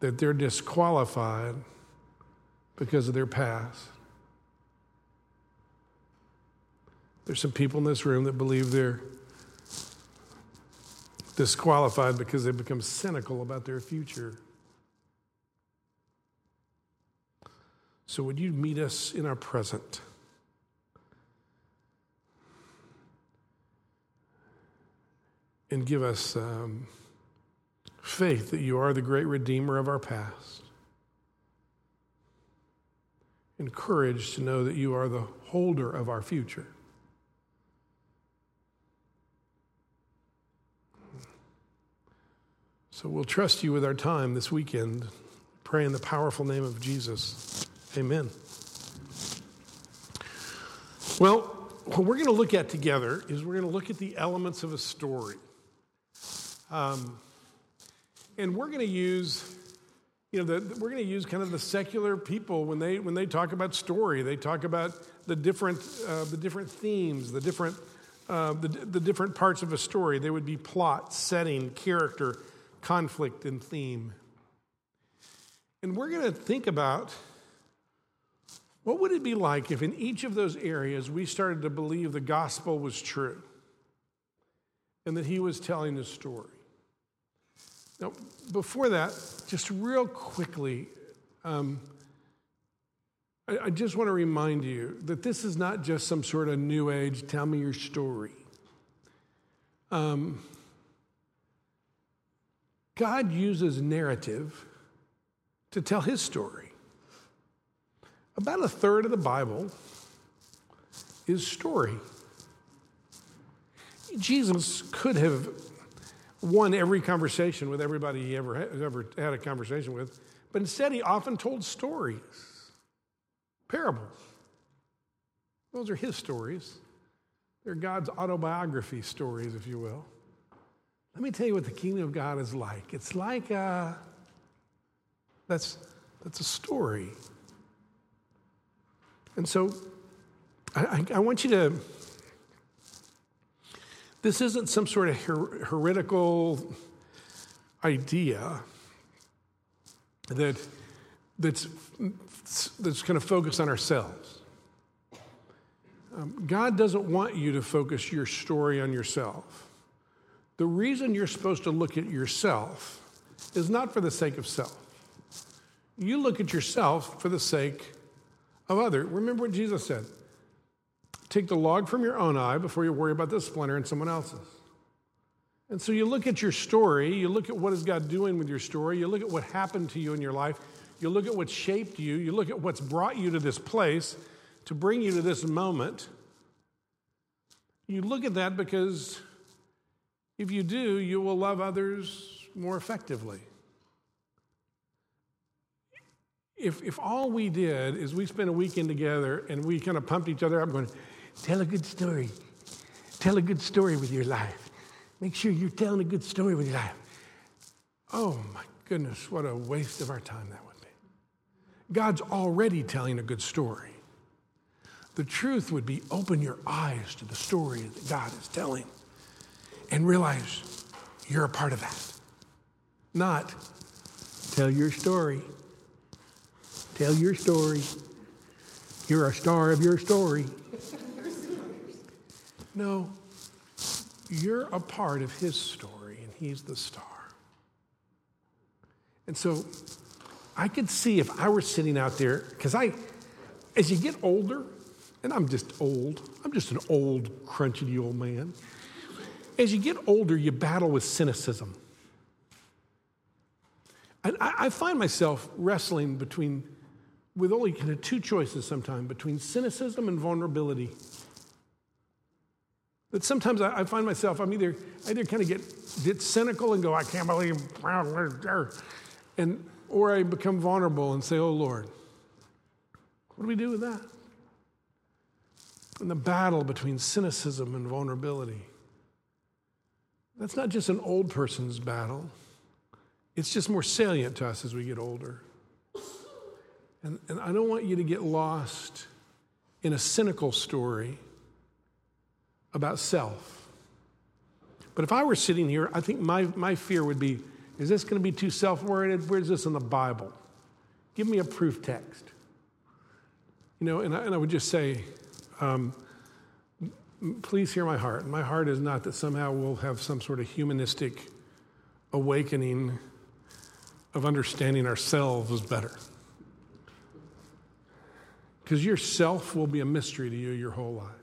that they're disqualified because of their past. There's some people in this room that believe they're disqualified because they've become cynical about their future. So, would you meet us in our present? And give us um, faith that you are the great Redeemer of our past. And courage to know that you are the holder of our future. So we'll trust you with our time this weekend. Pray in the powerful name of Jesus. Amen. Well, what we're going to look at together is we're going to look at the elements of a story. Um, and we're going to use you know, the, we're going to use kind of the secular people when they when they talk about story. They talk about the different uh, the different themes, the different uh, the, the different parts of a story. They would be plot, setting, character, conflict and theme. And we're going to think about what would it be like if in each of those areas we started to believe the gospel was true and that he was telling the story. Now, before that, just real quickly, um, I, I just want to remind you that this is not just some sort of new age, tell me your story. Um, God uses narrative to tell his story. About a third of the Bible is story. Jesus could have won every conversation with everybody he ever ever had a conversation with, but instead he often told stories, parables. Those are his stories. They're God's autobiography stories, if you will. Let me tell you what the kingdom of God is like. It's like a, uh, that's, that's a story. And so I, I, want you to, this isn't some sort of her, heretical idea that, that's, that's going to focus on ourselves. Um, God doesn't want you to focus your story on yourself. The reason you're supposed to look at yourself is not for the sake of self. You look at yourself for the sake of other. Remember what Jesus said Take the log from your own eye before you worry about the splinter in someone else's. And so you look at your story, you look at what is God doing with your story, you look at what happened to you in your life, you look at what shaped you, you look at what's brought you to this place to bring you to this moment. You look at that because if you do, you will love others more effectively. If, if all we did is we spent a weekend together and we kind of pumped each other up, going, tell a good story. Tell a good story with your life. Make sure you're telling a good story with your life. Oh my goodness, what a waste of our time that would be. God's already telling a good story. The truth would be open your eyes to the story that God is telling and realize you're a part of that. Not tell your story. Tell your story. You're a star of your story. No, you're a part of his story, and he's the star. And so I could see if I were sitting out there, because I, as you get older, and I'm just old, I'm just an old, crunchy old man. As you get older, you battle with cynicism. And I, I find myself wrestling between, with only kind of two choices sometimes, between cynicism and vulnerability. That sometimes I, I find myself, I'm either, I either kind of get, get cynical and go, I can't believe, and, or I become vulnerable and say, oh Lord, what do we do with that? And the battle between cynicism and vulnerability. That's not just an old person's battle, it's just more salient to us as we get older. And, and I don't want you to get lost in a cynical story about self. But if I were sitting here, I think my, my fear would be is this going to be too self oriented? Where's this in the Bible? Give me a proof text. You know, and I, and I would just say, um, please hear my heart. My heart is not that somehow we'll have some sort of humanistic awakening of understanding ourselves better. Because yourself will be a mystery to you your whole life.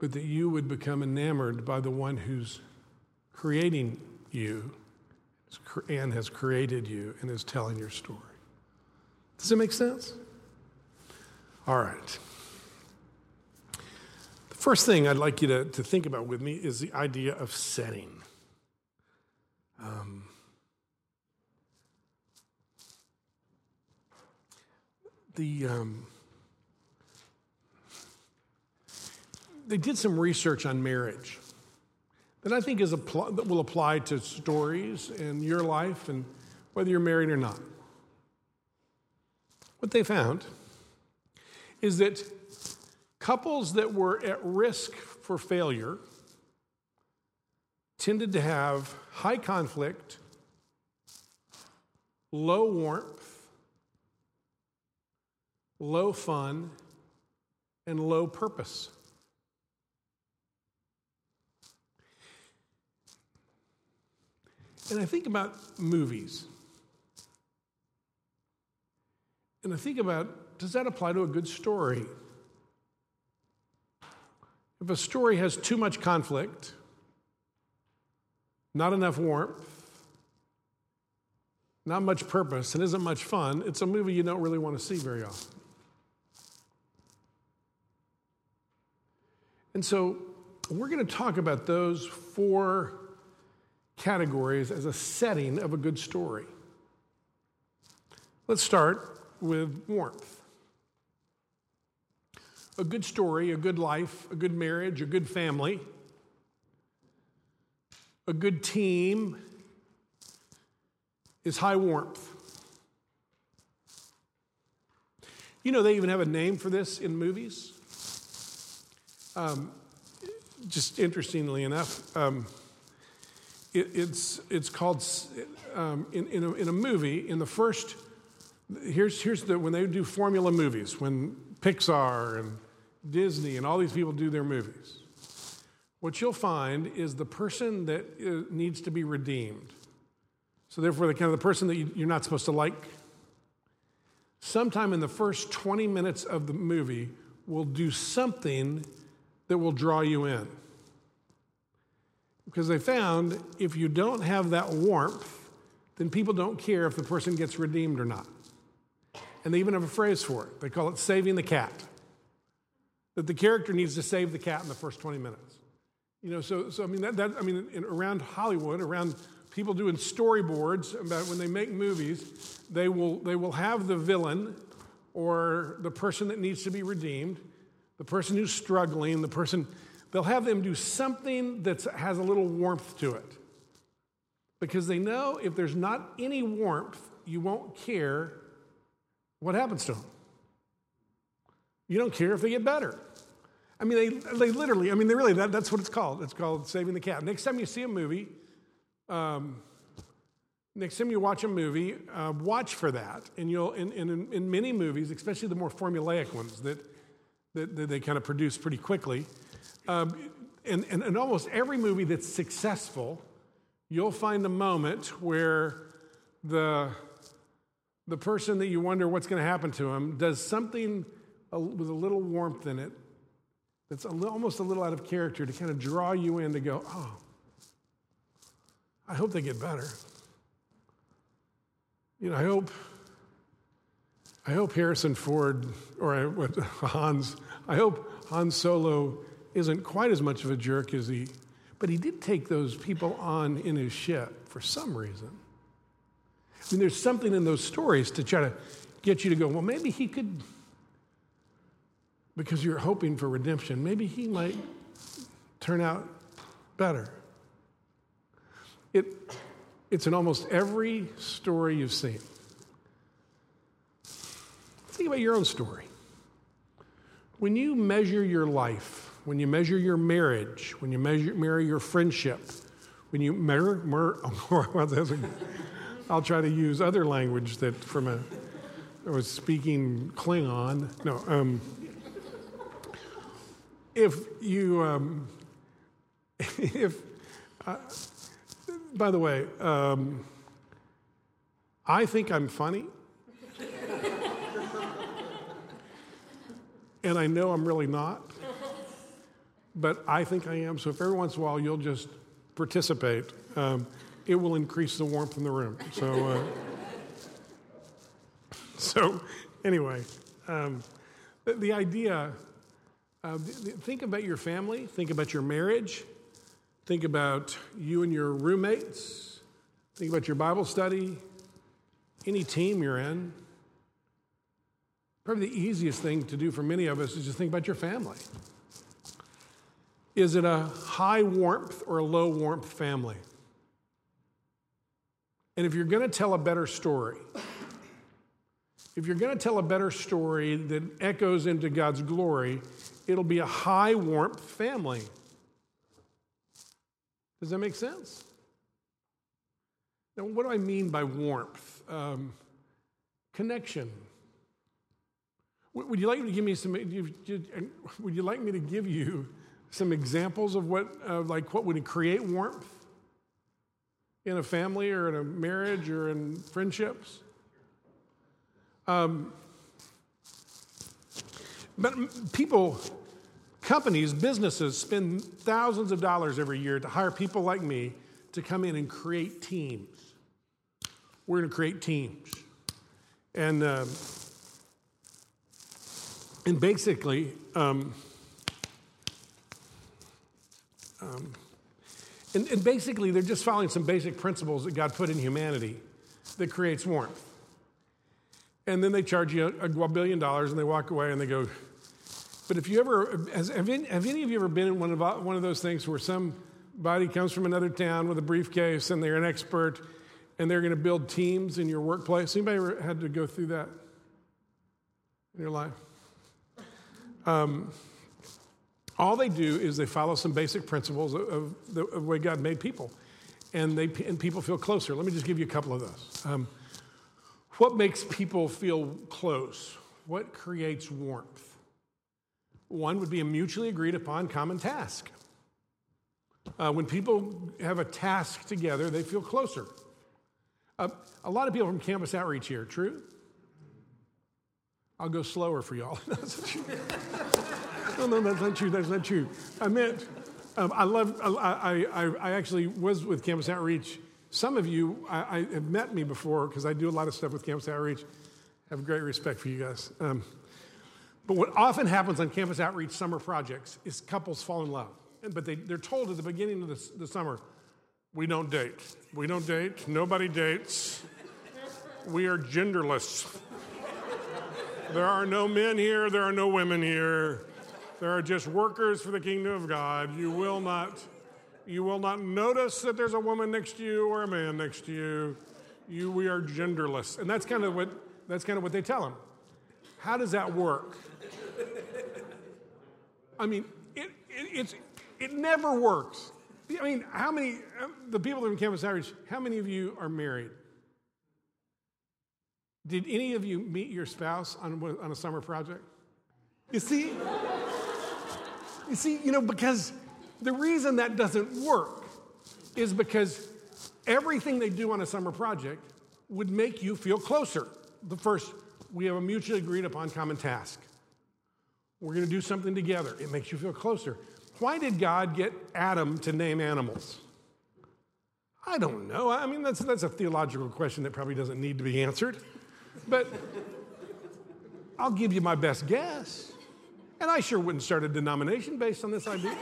But that you would become enamored by the one who's creating you and has created you and is telling your story. Does it make sense? All right. The first thing I'd like you to, to think about with me is the idea of setting. Um, the um, they did some research on marriage that I think is that will apply to stories in your life and whether you're married or not. What they found is that couples that were at risk for failure tended to have high conflict, low warmth, low fun, and low purpose. And I think about movies. And I think about does that apply to a good story? If a story has too much conflict, not enough warmth, not much purpose, and isn't much fun, it's a movie you don't really want to see very often. And so we're going to talk about those four categories as a setting of a good story. Let's start with warmth. A good story, a good life, a good marriage, a good family, a good team is high warmth. You know, they even have a name for this in movies. Um, just interestingly enough, um, it, it's, it's called, um, in, in a, in a movie, in the first here's, here's the, when they do formula movies, when Pixar and Disney and all these people do their movies, what you'll find is the person that uh, needs to be redeemed. So, therefore, the kind of the person that you, you're not supposed to like, sometime in the first 20 minutes of the movie will do something that will draw you in. Because they found if you don't have that warmth, then people don't care if the person gets redeemed or not. And they even have a phrase for it. They call it saving the cat. That the character needs to save the cat in the first 20 minutes. You know, so, so I mean, that, that I mean, in, around Hollywood, around people doing storyboards about when they make movies, they will, they will have the villain or the person that needs to be redeemed, the person who's struggling, the person, they'll have them do something that has a little warmth to it. Because they know if there's not any warmth, you won't care what happens to them. You don't care if they get better. I mean, they, they literally, I mean, they really, that, that's what it's called. It's called saving the cat. Next time you see a movie, um, next time you watch a movie, uh, watch for that. And you'll, in, in, in many movies, especially the more formulaic ones that, that, that they kind of produce pretty quickly, um, and, and in almost every movie that's successful, you'll find a moment where the, the person that you wonder what's going to happen to him does something with a little warmth in it that's a almost a little out of character to kind of draw you in to go, oh, I hope they get better. You know, I hope, I hope Harrison Ford or I, Hans, I hope Han Solo isn't quite as much of a jerk as he, but he did take those people on in his ship for some reason. I mean, there's something in those stories to try to get you to go, well, maybe he could because you're hoping for redemption. Maybe he might turn out better. It, it's in almost every story you've seen. Think about your own story. When you measure your life, when you measure your marriage, when you measure, measure your friendship, when you measure, I'll try to use other language that from a, I was speaking Klingon. No, um, if you, um, if, uh, by the way, um, I think I'm funny. and I know I'm really not, but I think I am. So if every once in a while you'll just participate, um, it will increase the warmth in the room. So, uh, so anyway, um, the, the idea uh, think about your family, think about your marriage, think about you and your roommates, think about your Bible study, any team you're in. Probably the easiest thing to do for many of us is just think about your family. Is it a high warmth or a low warmth family? And if you're going to tell a better story, if you're going to tell a better story that echoes into God's glory, it'll be a high warmth family. Does that make sense? Now, what do I mean by warmth? Um, connection. Would you like me to give me some? Would you like me to give you some examples of what, like, what would create warmth in a family or in a marriage or in friendships? Um, but people Companies, businesses spend thousands of dollars every year to hire people like me to come in and create teams. We're going to create teams. And, uh, and basically, um, um, and, and basically, they're just following some basic principles that God put in humanity that creates warmth. And then they charge you a, a billion dollars and they walk away and they go, but if you ever, has, have, any, have any of you ever been in one of, one of those things where somebody comes from another town with a briefcase and they're an expert and they're going to build teams in your workplace? Anybody ever had to go through that in your life? Um, all they do is they follow some basic principles of, the, of way God made people, and they and people feel closer. Let me just give you a couple of those. Um, what makes people feel close? What creates warmth? One would be a mutually agreed upon common task. Uh, when people have a task together, they feel closer. Uh, a lot of people from campus outreach here, true? I'll go slower for y'all. No, no, that's not true. That's not true. I meant, um, I love, I, I, I actually was with Campus Outreach. Some of you I, I have met me before because I do a lot of stuff with Campus Outreach. I have great respect for you guys. Um, but what often happens on Campus Outreach summer projects is couples fall in love. But they, they're told at the beginning of the, the summer, we don't date. We don't date. Nobody dates. We are genderless. There are no men here, there are no women here. There are just workers for the kingdom of God. You will not you will not notice that there's a woman next to you or a man next to you. You we are genderless. And that's kind of what that's kind of what they tell them. How does that work? I mean, it, it, it's, it never works. I mean, how many, the people in Campus Outreach, how many of you are married? Did any of you meet your spouse on, on a summer project? You see? You see, you know, because the reason that doesn't work is because everything they do on a summer project would make you feel closer. The first, we have a mutually agreed upon common task. We're going to do something together. It makes you feel closer. Why did God get Adam to name animals? I don't know. I mean, that's, that's a theological question that probably doesn't need to be answered. But I'll give you my best guess. And I sure wouldn't start a denomination based on this idea.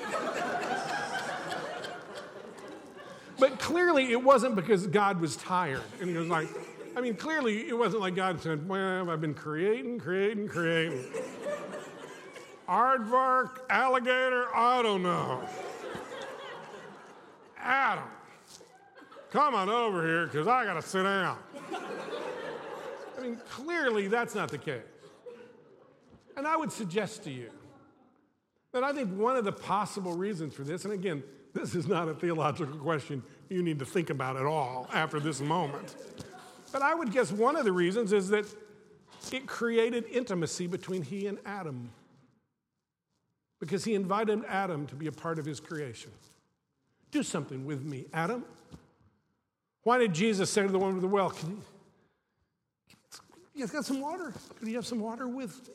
but clearly, it wasn't because God was tired. And he was like, I mean, clearly, it wasn't like God said, Well, I've been creating, creating, creating. Aardvark, alligator, I don't know. Adam, come on over here because I got to sit down. I mean, clearly that's not the case. And I would suggest to you that I think one of the possible reasons for this, and again, this is not a theological question you need to think about at all after this moment, but I would guess one of the reasons is that it created intimacy between he and Adam because he invited Adam to be a part of his creation. Do something with me, Adam. Why did Jesus say to the woman with the well, Can you, you got some water? Could you have some water with me?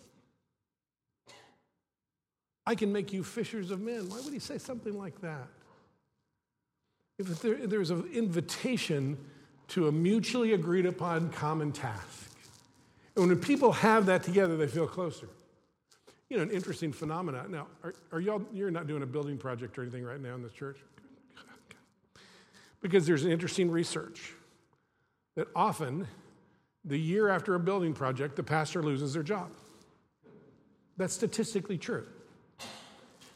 I can make you fishers of men. Why would he say something like that? If there, there's an invitation to a mutually agreed upon common task. And when people have that together, they feel closer you know, an interesting phenomenon. Now, are, are y'all, you're not doing a building project or anything right now in this church? Because there's an interesting research that often, the year after a building project, the pastor loses their job. That's statistically true.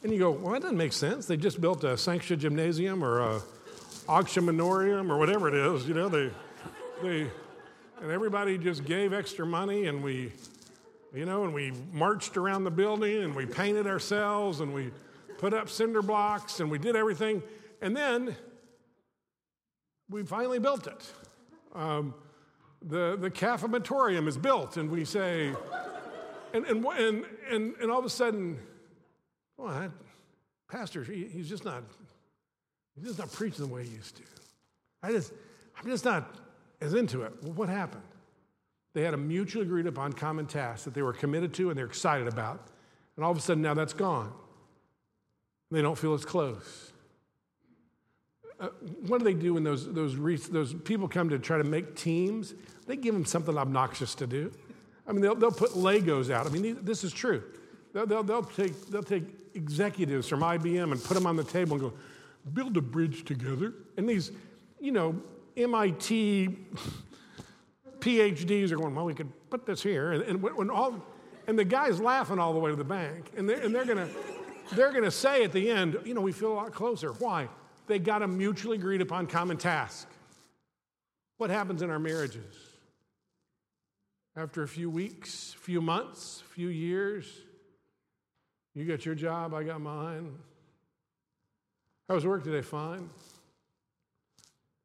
And you go, well, that doesn't make sense. They just built a Sanctia Gymnasium or a Auctionarium or whatever it is. You know, they, they, and everybody just gave extra money and we you know, and we marched around the building and we painted ourselves and we put up cinder blocks and we did everything. And then we finally built it. Um, the, the cafetorium is built, and we say, and, and, and, and, and all of a sudden, well, that pastor, he, he's just not, he's just not preaching the way he used to. I just, I'm just not as into it. Well, what happened? They had a mutually agreed upon common task that they were committed to and they're excited about. And all of a sudden, now that's gone. They don't feel as close. Uh, what do they do when those, those, those people come to try to make teams? They give them something obnoxious to do. I mean, they'll, they'll put Legos out. I mean, this is true. They'll, they'll, take, they'll take executives from IBM and put them on the table and go, build a bridge together. And these, you know, MIT PhDs are going, well, we could put this here. And, and when all, and the guy's laughing all the way to the bank. And they're, and they're going to they're to say at the end, you know, we feel a lot closer. Why? They got a mutually agreed upon common task. What happens in our marriages? After a few weeks, few months, few years, you got your job, I got mine. How was work today? Fine.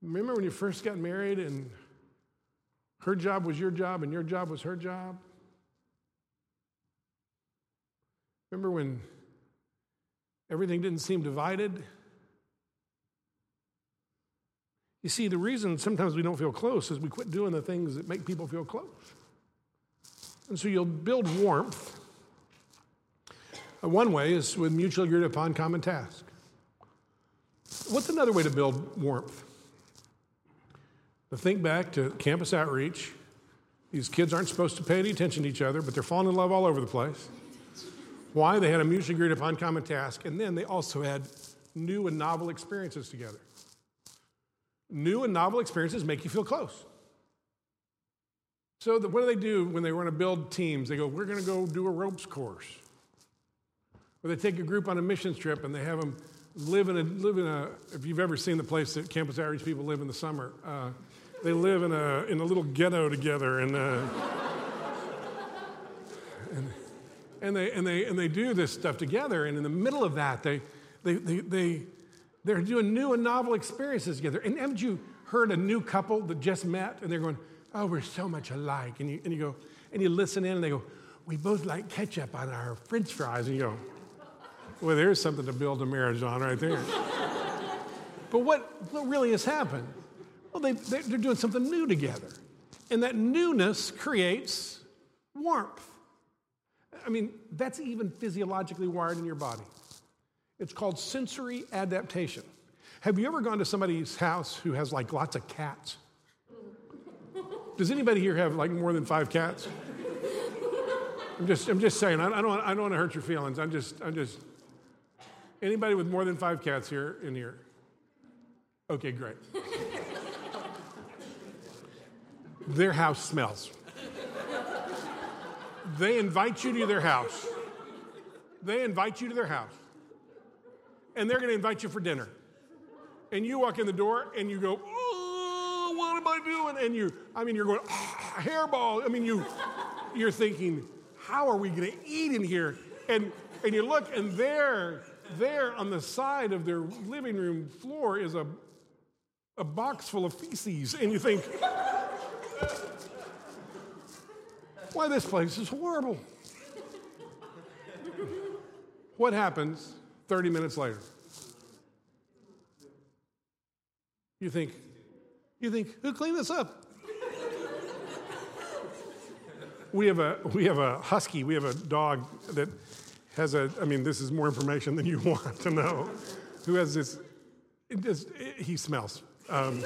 Remember when you first got married and her job was your job, and your job was her job. Remember when everything didn't seem divided? You see, the reason sometimes we don't feel close is we quit doing the things that make people feel close. And so you'll build warmth Uh, one way is with mutually agreed upon common task. What's another way to build warmth? To think back to campus outreach. These kids aren't supposed to pay any attention to each other, but they're falling in love all over the place. Why? They had a mutually agreed upon common task, and then they also had new and novel experiences together. New and novel experiences make you feel close. So, the, what do they do when they want to build teams? They go, We're going to go do a ropes course. Or they take a group on a missions trip and they have them live in a, live in a if you've ever seen the place that campus outreach people live in the summer, uh, they live in a, in a little ghetto together. And, uh, and, and, they, and, they, and they do this stuff together. And in the middle of that, they, they, they, they, they're doing new and novel experiences together. And haven't you heard a new couple that just met and they're going, oh, we're so much alike. And you, and you go, and you listen in and they go, we both like ketchup on our french fries. And you go, well, there's something to build a marriage on right there. but what, what really has happened? Well, they, they're doing something new together. And that newness creates warmth. I mean, that's even physiologically wired in your body. It's called sensory adaptation. Have you ever gone to somebody's house who has like lots of cats? Does anybody here have like more than five cats? I'm just, I'm just saying, I, I don't, I don't want to hurt your feelings. I'm just, I'm just, anybody with more than five cats here in here? Okay, great. their house smells. They invite you to their house. They invite you to their house. And they're going to invite you for dinner. And you walk in the door and you go, oh, what am I doing? And you, I mean, you're going, oh, hairball. I mean, you, you're thinking, how are we going to eat in here? And, and you look, and there, there on the side of their living room floor is a, a box full of feces. And you think, why, this place is horrible. what happens 30 minutes later? You think, you think, who cleaned this up? we have a we have a husky, we have a dog that has a I mean, this is more information than you want to know. Who has this just, he smells. Um,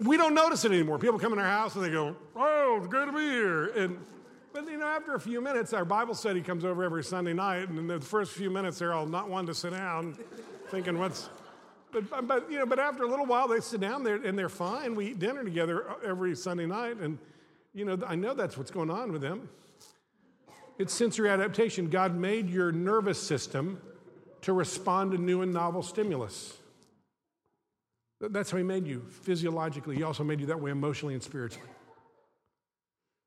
we don't notice it anymore. People come in our house and they go, "Oh, it's good to be here." And but you know, after a few minutes, our Bible study comes over every Sunday night, and in the first few minutes, they're all not wanting to sit down, thinking, "What's?" But, but you know, but after a little while, they sit down there and they're fine. We eat dinner together every Sunday night, and you know, I know that's what's going on with them. It's sensory adaptation. God made your nervous system to respond to new and novel stimulus. That's how He made you physiologically. He also made you that way emotionally and spiritually.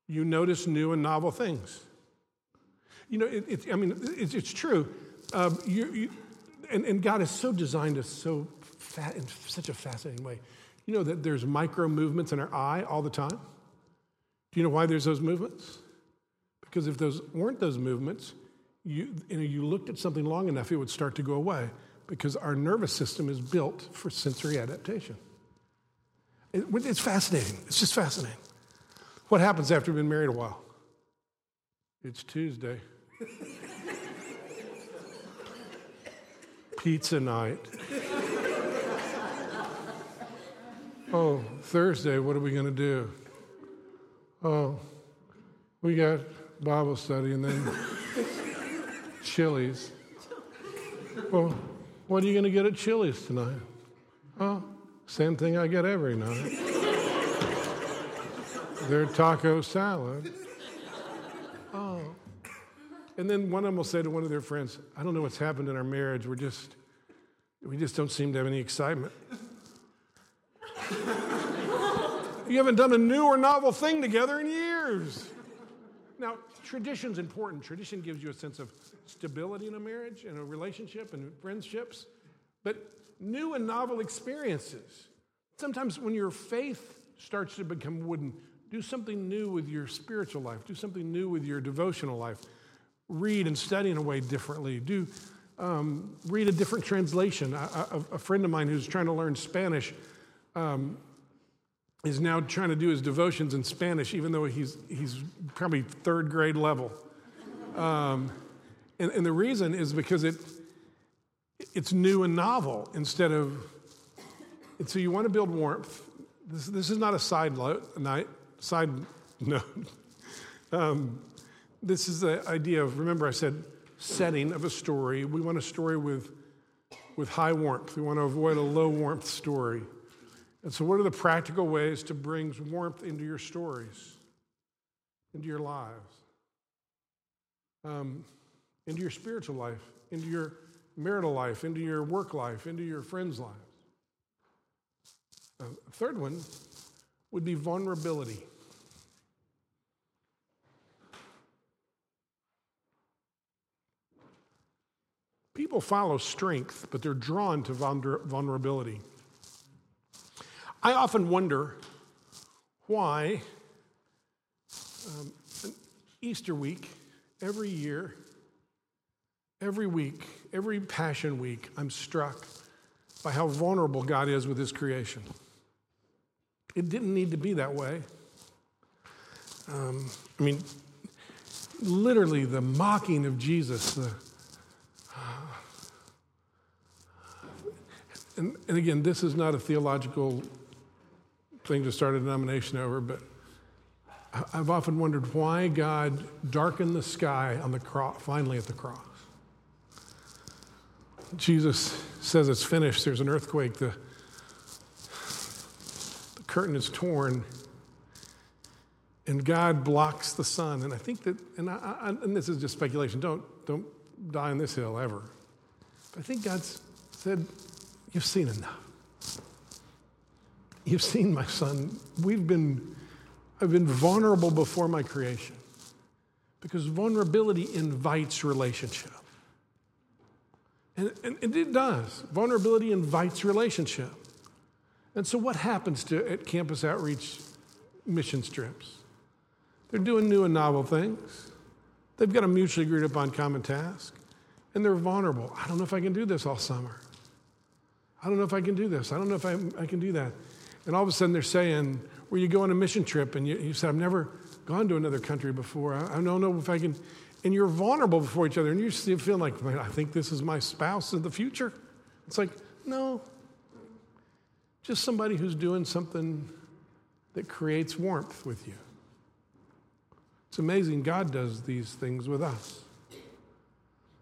You notice new and novel things. You know, it, it, I mean, it's, it's true. Um, you, you, and, and, God has so designed us so fat, in such a fascinating way. You know that there's micro movements in our eye all the time? Do you know why there's those movements? Because if those weren't those movements, you, you, know, you looked at something long enough, it would start to go away because our nervous system is built for sensory adaptation. It, it's fascinating. It's just fascinating. What happens after you've been married a while? It's Tuesday. Pizza night. Oh, Thursday, what are we going to do? Oh, we got Bible study and then Chili's. Well, what are you going to get at Chili's tonight? Oh, same thing I get every night. Their taco salad. Oh. And then one of them will say to one of their friends, I don't know what's happened in our marriage. We're just, we just don't seem to have any excitement. you haven't done a new or novel thing together in years. Now, tradition's important. Tradition gives you a sense of stability in a marriage and a relationship and friendships, but new and novel experiences. Sometimes when your faith starts to become wooden, do something new with your spiritual life, do something new with your devotional life. Read and study in a way differently. Do um, read a different translation. A, friend of mine who's trying to learn Spanish um, is now trying to do his devotions in Spanish, even though he's, he's probably third grade level. Um, And, and the reason is because it, it's new and novel instead of, and so you want to build warmth. This, this is not a side note, side note. Um, this is the idea of, remember, I said setting of a story. We want a story with, with high warmth. We want to avoid a low warmth story. And so, what are the practical ways to bring warmth into your stories, into your lives, um, into your spiritual life, into your marital life, into your work life, into your friends' lives? Uh, third one would be vulnerability. People follow strength, but they're drawn to vulnerability. I often wonder why um, Easter week, every year, every week, every Passion Week, I'm struck by how vulnerable God is with His creation. It didn't need to be that way. Um, I mean, literally, the mocking of Jesus, the and, and again, this is not a theological thing to start a denomination over, but I've often wondered why God darkened the sky on the cross, finally at the cross. Jesus says it's finished. There's an earthquake. The, the curtain is torn. And God blocks the sun. And I think that, and, I, I, and this is just speculation, don't, don't die on this hill ever. But I think God said, You've seen enough. You've seen my son. We've been, I've been vulnerable before my creation because vulnerability invites relationship. And, and, and, it does. Vulnerability invites relationship. And so, what happens to at campus outreach mission trips? They're doing new and novel things. They've got a mutually agreed upon common task, and they're vulnerable. I don't know if I can do this all summer. I don't know if I can do this. I don't know if I, I can do that. And all of a sudden they're saying, where you go on a mission trip and you, you said, I've never gone to another country before. I, I don't know if I can. And you're vulnerable before each other and you still feel like, Man, I think this is my spouse in the future. It's like, no, just somebody who's doing something that creates warmth with you. It's amazing God does these things with us.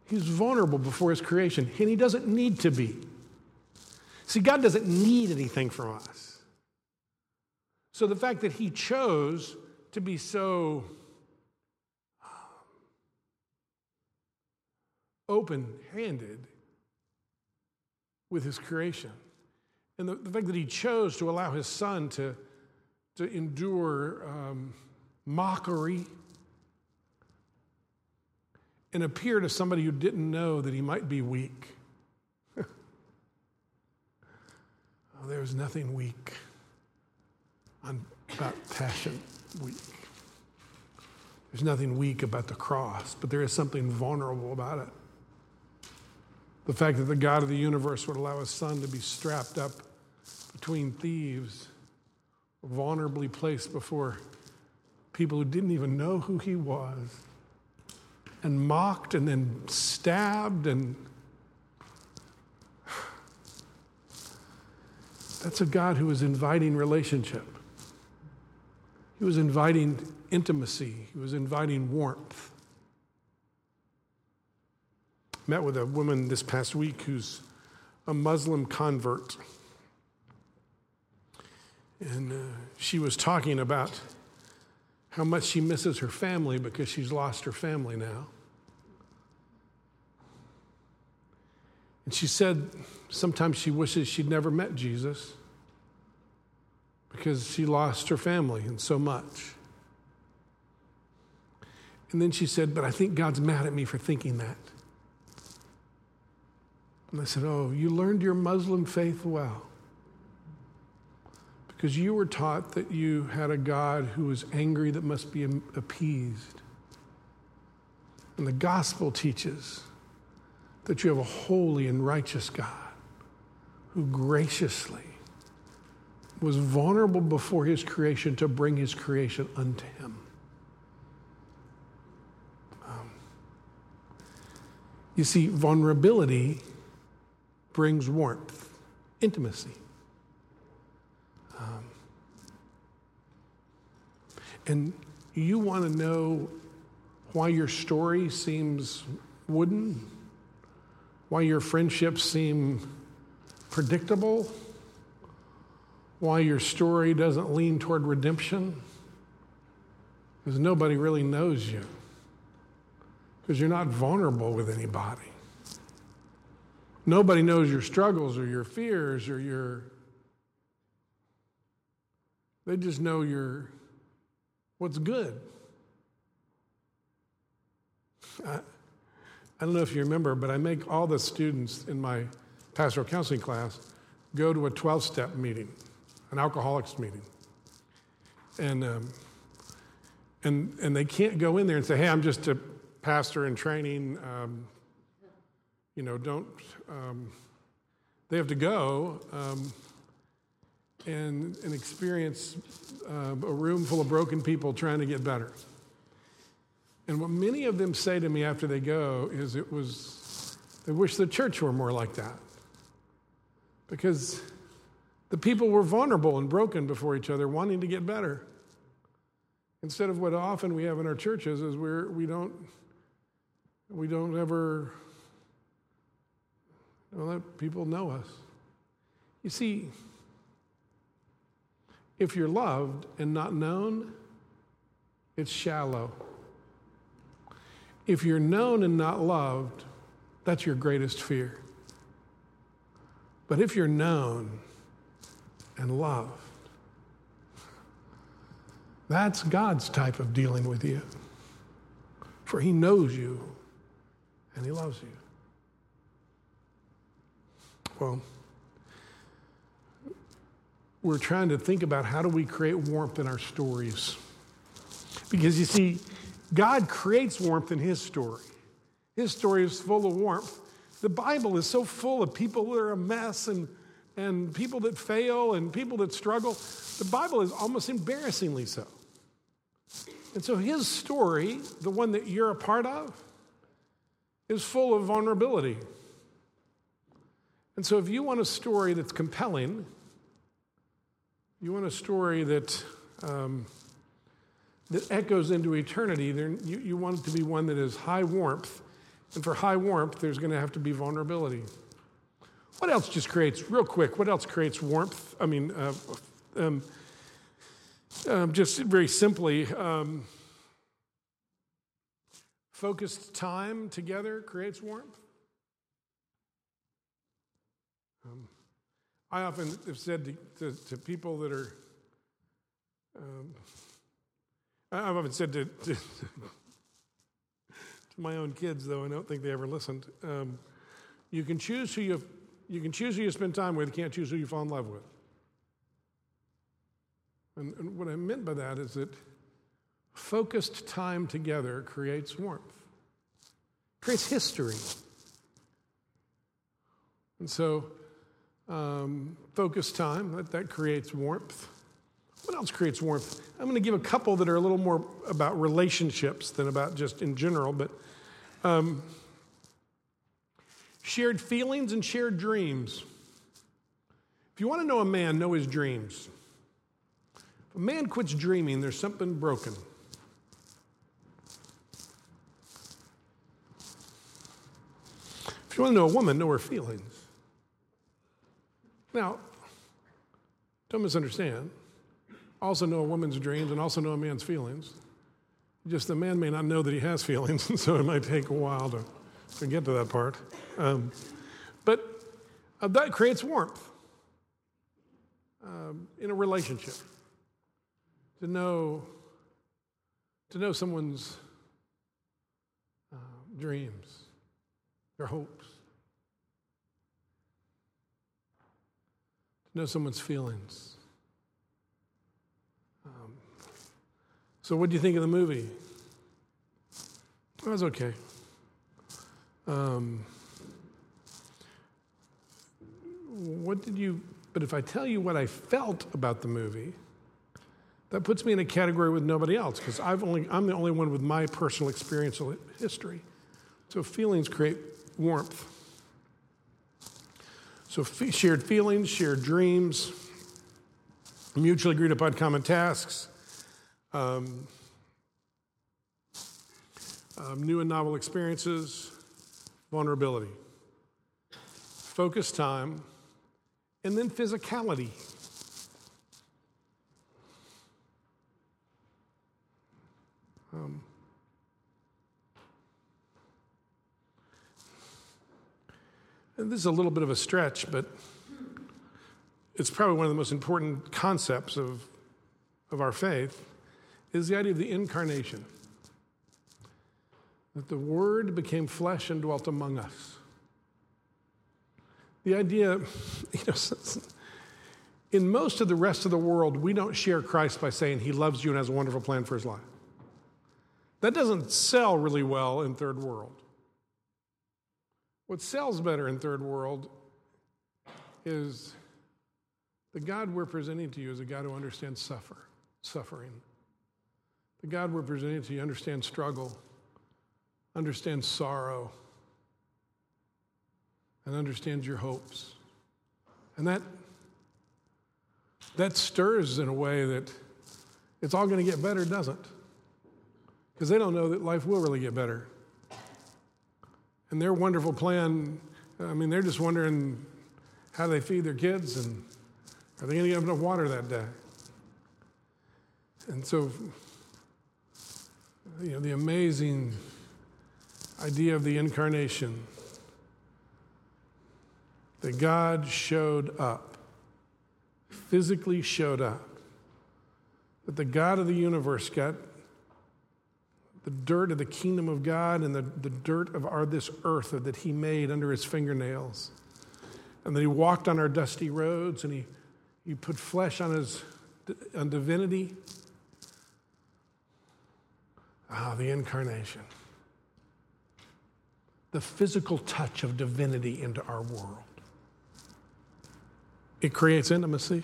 He's vulnerable before his creation, and he doesn't need to be. See, God doesn't need anything from us. So the fact that He chose to be so open handed with His creation, and the, the, fact that He chose to allow His Son to, to endure um, mockery and appear to somebody who didn't know that He might be weak. Oh, there's nothing weak on, about Passion Week. There's nothing weak about the cross, but there is something vulnerable about it. The fact that the God of the universe would allow his son to be strapped up between thieves, vulnerably placed before people who didn't even know who he was, and mocked and then stabbed and That's a God who is inviting relationship. He was inviting intimacy. He was inviting warmth. Met with a woman this past week who's a Muslim convert. And uh, she was talking about how much she misses her family because she's lost her family now. And she said sometimes she wishes she'd never met Jesus because she lost her family and so much. And then she said, But I think God's mad at me for thinking that. And I said, Oh, you learned your Muslim faith well. Because you were taught that you had a God who was angry that must be appeased. And the gospel teaches that you have a holy and righteous God who graciously was vulnerable before his creation to bring his creation unto him. Um, You see, vulnerability brings warmth, intimacy. Um, and you want to know why your story seems wooden, why your friendships seem predictable, why your story doesn't lean toward redemption, because nobody really knows you, because you're not vulnerable with anybody. Nobody knows your struggles or your fears or your. They just know your what's good. I, I don't know if you remember, but I make all the students in my pastoral counseling class go to a 12 step meeting, an alcoholics meeting. And, um, and, and they can't go in there and say, hey, I'm just a pastor in training. Um, you know, don't. Um, they have to go um, and, and experience uh, a room full of broken people trying to get better. And what many of them say to me after they go is it was, they wish the church were more like that. Because the people were vulnerable and broken before each other, wanting to get better. Instead of what often we have in our churches is where we don't, we don't ever let people know us. You see, if you're loved and not known, it's shallow. If you're known and not loved, that's your greatest fear. But if you're known and loved, that's God's type of dealing with you. For He knows you and He loves you. Well, we're trying to think about how do we create warmth in our stories. Because you see, God creates warmth in His story. His story is full of warmth. The Bible is so full of people that are a mess and, and people that fail and people that struggle. The Bible is almost embarrassingly so. And so his story, the one that you're a part of, is full of vulnerability. And so if you want a story that's compelling, you want a story that um, that echoes into eternity. then you, you want it to be one that is high warmth. And for high warmth, there's going to have to be vulnerability. What else just creates, real quick, what else creates warmth? I mean, uh, um, um, just very simply, um, focused time together creates warmth. Um, I often have said to, to, to people that are um, I've often said to, to, to, my own kids, though I don't think they ever listened, um, you can choose who you you can choose who you spend time with. You can't choose who you fall in love with. And, and what I meant by that is that focused time together creates warmth, creates history. And so, um, focused time, that, that creates warmth. What else creates warmth? I'm going to give a couple that are a little more about relationships than about just in general, but um, shared feelings and shared dreams. If you want to know a man, know his dreams. If a man quits dreaming, there's something broken. If you want to know a woman, know her feelings. Now, don't misunderstand also know a woman's dreams and also know a man's feelings. Just the man may not know that he has feelings, and so it might take a while to, to get to that part. Um, but uh, that creates warmth um, in a relationship. To know, to know someone's uh, dreams, their hopes, to know someone's feelings. So, what do you think of the movie? It was okay. Um, what did you, but if I tell you what I felt about the movie, that puts me in a category with nobody else because I've only, I'm the only one with my personal experiential history. So feelings create warmth. So, shared feelings, shared dreams, mutually agreed upon common tasks, um, um, new and novel experiences, vulnerability, focus time, and then physicality. Um, and this is a little bit of a stretch, but it's probably one of the most important concepts of, of our faith is the idea of the incarnation. That the Word became flesh and dwelt among us. The idea, you know, in most of the rest of the world, we don't share Christ by saying he loves you and has a wonderful plan for his life. That doesn't sell really well in third world. What sells better in third world is the God we're presenting to you is a God who understands suffer, suffering. The God we're presenting to you understands struggle, understands sorrow, and understands your hopes. And that, that stirs in a way that it's all going to get better, doesn't? Because they don't know that life will really get better. And their wonderful plan, I mean, they're just wondering how they feed their kids and are they going to get enough water that day? And so, you know, the amazing idea of the incarnation that God showed up, physically showed up, that the God of the universe got the dirt of the kingdom of God and the, the dirt of our, this earth that he made under his fingernails. And that he walked on our dusty roads and he, he put flesh on his on divinity. Ah, the incarnation. The physical touch of divinity into our world. It creates intimacy.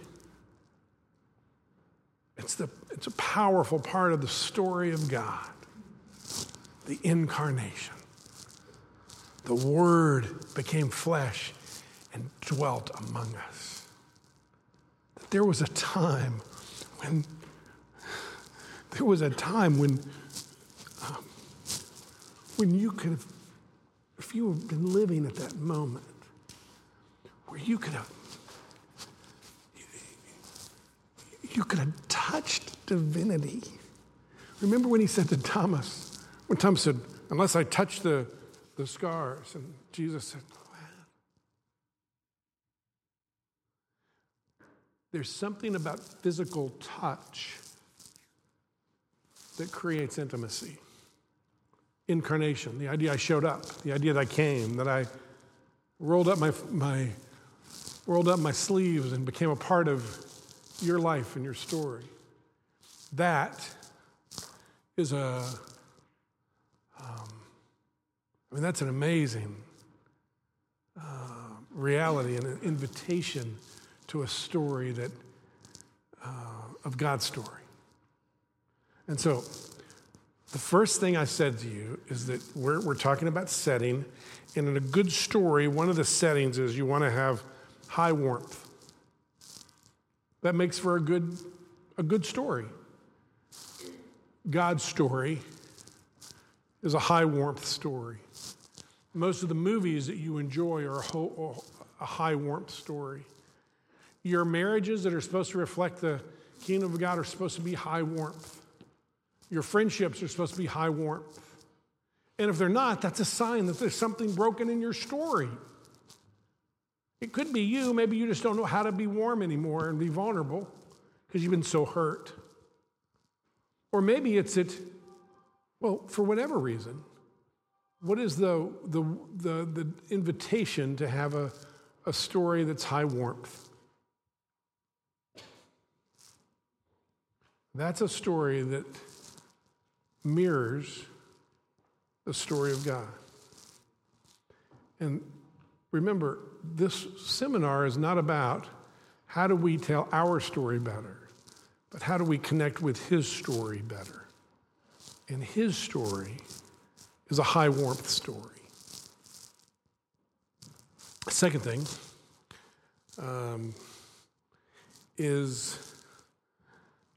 It's, the, it's a powerful part of the story of God the incarnation. The Word became flesh and dwelt among us. That there was a time when there was a time when um, when you could have, if you had been living at that moment, where you could have you could have touched divinity. Remember when he said to Thomas, when Thomas said, Unless I touch the, the scars, and Jesus said, There's something about physical touch that creates intimacy. Incarnation, the idea I showed up, the idea that I came, that I rolled up my, my, rolled up my sleeves and became a part of your life and your story. That is a I mean, that's an amazing uh, reality and an invitation to a story that uh, of God's story. And so, the first thing I said to you is that we're, we're talking about setting, and in a good story, one of the settings is you want to have high warmth. That makes for a good, a good story. God's story is a high warmth story. Most of the movies that you enjoy are a, high warmth story. Your marriages that are supposed to reflect the kingdom of God are supposed to be high warmth. Your friendships are supposed to be high warmth. And if they're not, that's a sign that there's something broken in your story. It could be you. Maybe you just don't know how to be warm anymore and be vulnerable because you've been so hurt. Or maybe it's it, well, for whatever reason, what is the, the, the, the invitation to have a, a story that's high warmth? That's a story that mirrors the story of God. And remember, this seminar is not about how do we tell our story better, but how do we connect with His story better. And His story is a high warmth story. Second thing um, is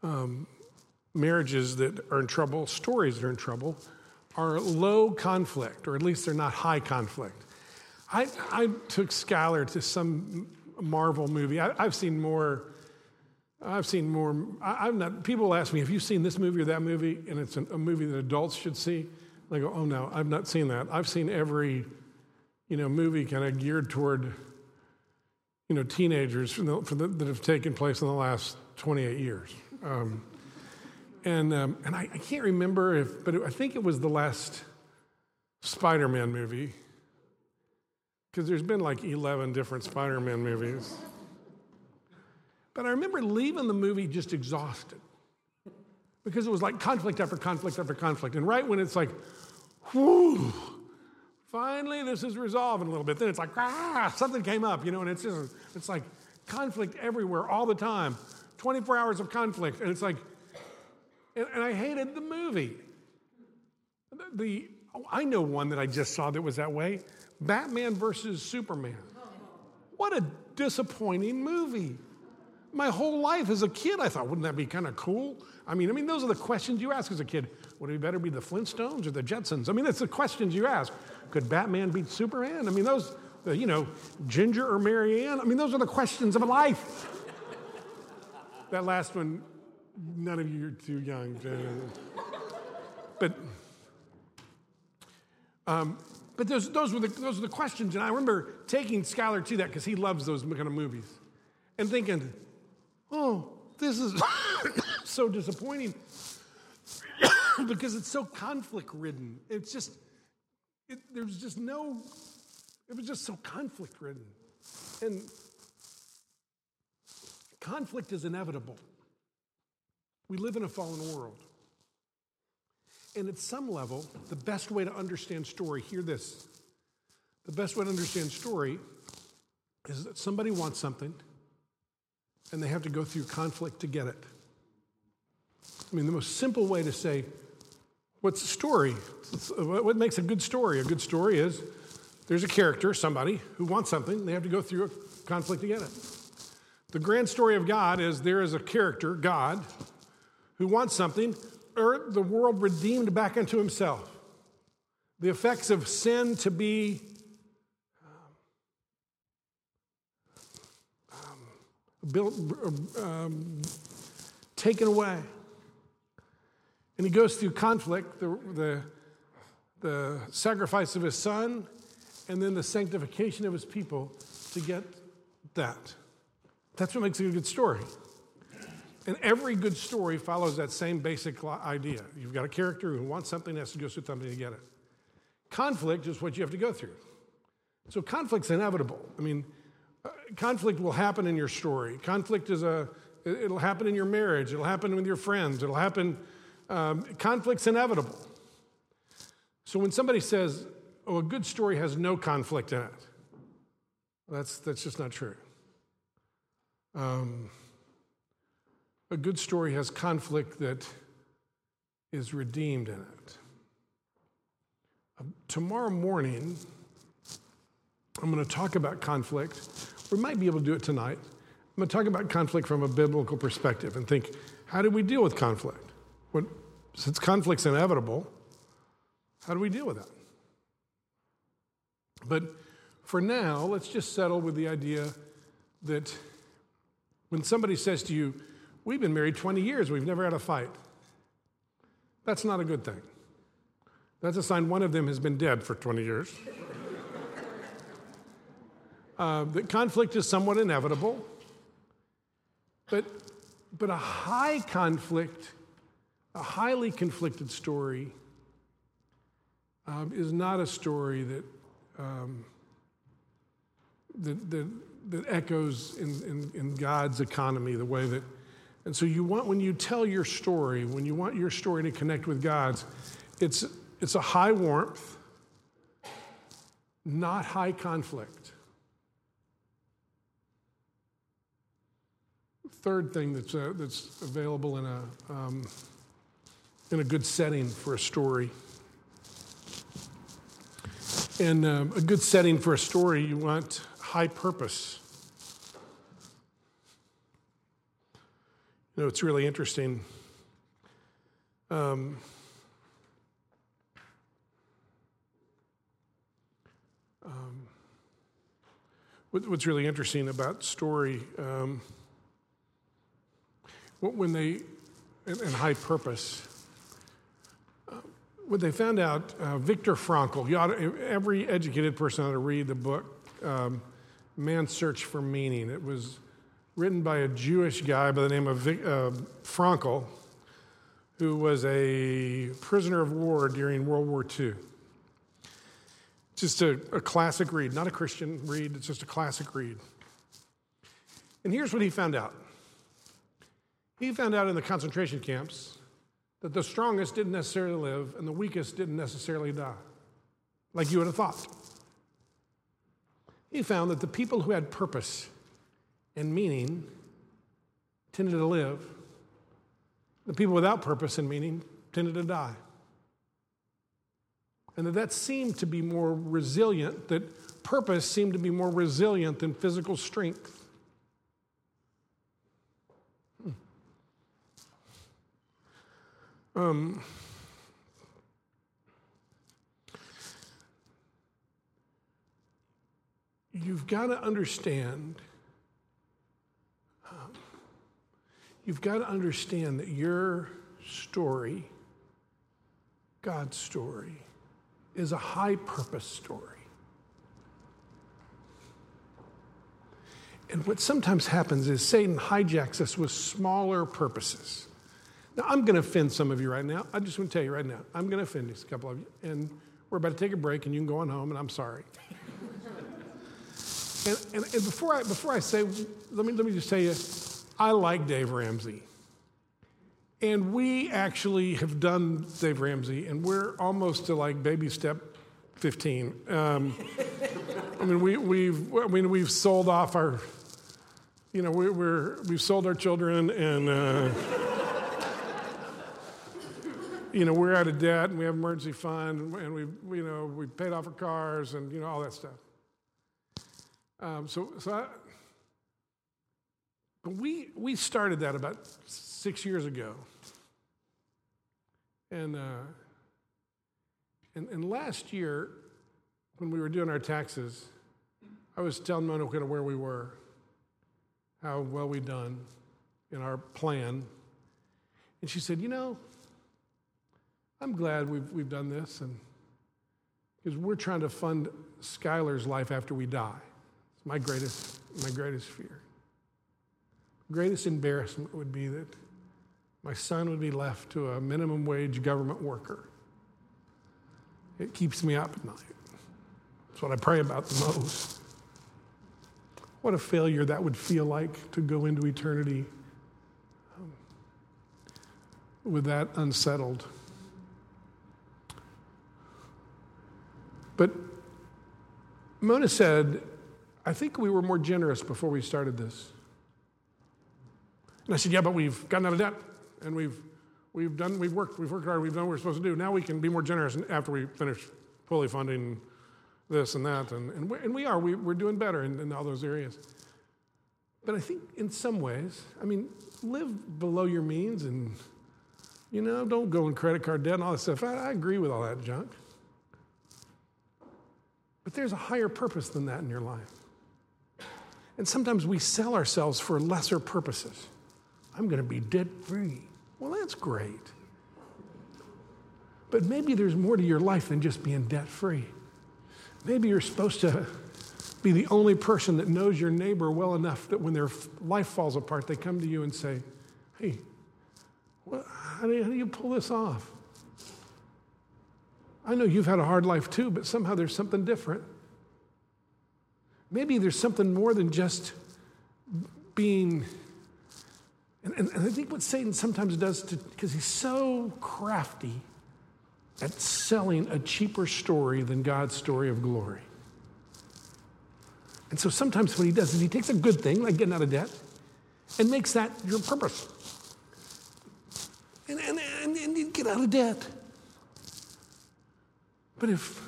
um, marriages that are in trouble, stories that are in trouble, are low conflict, or at least they're not high conflict. I, I took Skylar to some Marvel movie. I, have seen more. I've seen more. I, am not. People ask me, "Have you seen this movie or that movie?" And it's a, a movie that adults should see. And I go, "Oh no, I've not seen that. I've seen every, you know, movie kind of geared toward, you know, teenagers the, the, that have taken place in the last 28 years." Um, and um, and I, I, can't remember if, but I think it was the last Spider-Man movie because there's been like 11 different Spider Man movies. But I remember leaving the movie just exhausted because it was like conflict after conflict after conflict. And right when it's like, whoo, finally this is resolving a little bit, then it's like, ah, something came up, you know, and it's just, it's like conflict everywhere all the time, 24 hours of conflict. And it's like, and, and I hated the movie. The, the, I know one that I just saw that was that way. Batman versus Superman. What a disappointing movie. My whole life as a kid, I thought, wouldn't that be kind of cool? I mean, I mean, those are the questions you ask as a kid. Would it better be the Flintstones or the Jetsons? I mean, that's the questions you ask. Could Batman beat Superman? I mean, those, you know, Ginger or Mary Ann? I mean, those are the questions of a life. that last one, none of you are too young. But um, but those, those, were the, those were the questions. And I remember taking Skylar to that because he loves those kind of movies and thinking, oh, this is so disappointing because it's so conflict ridden. It's just, it, there's just no, it was just so conflict ridden. And conflict is inevitable. We live in a fallen world. And at some level, the best way to understand story, hear this. The best way to understand story is that somebody wants something and they have to go through conflict to get it. I mean, the most simple way to say, what's a story? What makes a good story? A good story is there's a character, somebody, who wants something, they have to go through a conflict to get it. The grand story of God is there is a character, God, who wants something, earth, the world redeemed back into himself. The effects of sin to be um, um, built, um, taken away. And he goes through conflict, the, the, the sacrifice of his son, and then the sanctification of his people to get that. That's what makes it a good story. And every good story follows that same basic idea. You've got a character who wants something, has to go through something to get it. Conflict is what you have to go through. So conflict's inevitable. I mean, uh, conflict will happen in your story. Conflict is a, it'll happen in your marriage. It'll happen with your friends. It'll happen, um, conflict's inevitable. So when somebody says, oh, a good story has no conflict in it, that's, that's just not true. Um, a good story has conflict that is redeemed in it. Uh, tomorrow morning, I'm going to talk about conflict. We might be able to do it tonight. I'm going to talk about conflict from a biblical perspective and think how do we deal with conflict? What, since conflict's inevitable, how do we deal with that? But for now, let's just settle with the idea that when somebody says to you, We've been married 20 years, we've never had a fight. That's not a good thing. That's a sign one of them has been dead for 20 years. uh, that conflict is somewhat inevitable, but, but a high conflict, a highly conflicted story, um, is not a story that, um, that, that, that, echoes in, in, in God's economy the way that and so you want when you tell your story, when you want your story to connect with God's, it's it's a high warmth, not high conflict. Third thing that's uh, that's available in a um, in a good setting for a story. And um, a good setting for a story, you want high purpose. Know, it's really interesting. Um, um, what's really interesting about story um, when they and, and high purpose uh, what they found out uh, Viktor Frankl to, every educated person ought to read the book um, man's search for meaning it was written by a jewish guy by the name of Vic, uh, Frankl who was a prisoner of war during world war ii just a, a classic read, not a Christian read, it's just a classic read. And here's what he found out he found out in the concentration camps that the strongest didn't necessarily live and the weakest didn't necessarily die, like you would have thought. He found that the people who had purpose and meaning tended to live, the people without purpose and meaning tended to die and that that seemed to be more resilient, that purpose seemed to be more resilient than physical strength. Hmm. Um, you've got to understand um, you've got to understand that your story god's story is a high purpose story. And what sometimes happens is Satan hijacks us with smaller purposes. Now, I'm going to offend some of you right now. I just want to tell you right now, I'm going to offend a couple of you. And we're about to take a break, and you can go on home, and I'm sorry. and, and, and, before, I, before I say, let me, let me just tell you, I like Dave Ramsey. And we actually have done Dave Ramsey, and we're almost to like baby step 15. Um, I mean, we, we've, I mean, we've sold off our, you know, we, we're, we've sold our children, and, uh, you know, we're out of debt, and we have emergency fund, and we've, you know, we've paid off our cars, and, you know, all that stuff. Um, so, so but we, we started that about six years ago. And, uh, and, and last year, when we were doing our taxes, I was telling Mona kind of where we were, how well we'd done in our plan. And she said, You know, I'm glad we've, we've done this, and because we're trying to fund Skylar's life after we die. It's my greatest, my greatest fear. Greatest embarrassment would be that my son would be left to a minimum wage government worker. It keeps me up at night. That's what I pray about the most. What a failure that would feel like to go into eternity um, with that unsettled. But Mona said, I think we were more generous before we started this. And I said, Yeah, but we've gotten out of debt and we've, we've done, we've worked, we've worked hard, we've done what we're supposed to do. Now we can be more generous after we finish fully funding this and that. And, and, we, and we are, we, we're doing better in, in all those areas. But I think in some ways, I mean, live below your means and, you know, don't go in credit card debt and all that stuff. I, I agree with all that junk. But there's a higher purpose than that in your life. And sometimes we sell ourselves for lesser purposes. I'm going to be debt free. Well, that's great. But maybe there's more to your life than just being debt free. Maybe you're supposed to be the only person that knows your neighbor well enough that when their life falls apart, they come to you and say, Hey, how, do you, how do you pull this off? I know you've had a hard life too, but somehow there's something different. Maybe there's something more than just being and, and, and I think what Satan sometimes does, to, because he's so crafty at selling a cheaper story than God's story of glory. And so sometimes what he does is he takes a good thing, like getting out of debt, and makes that your purpose. And, and, and, and you get out of debt. But if,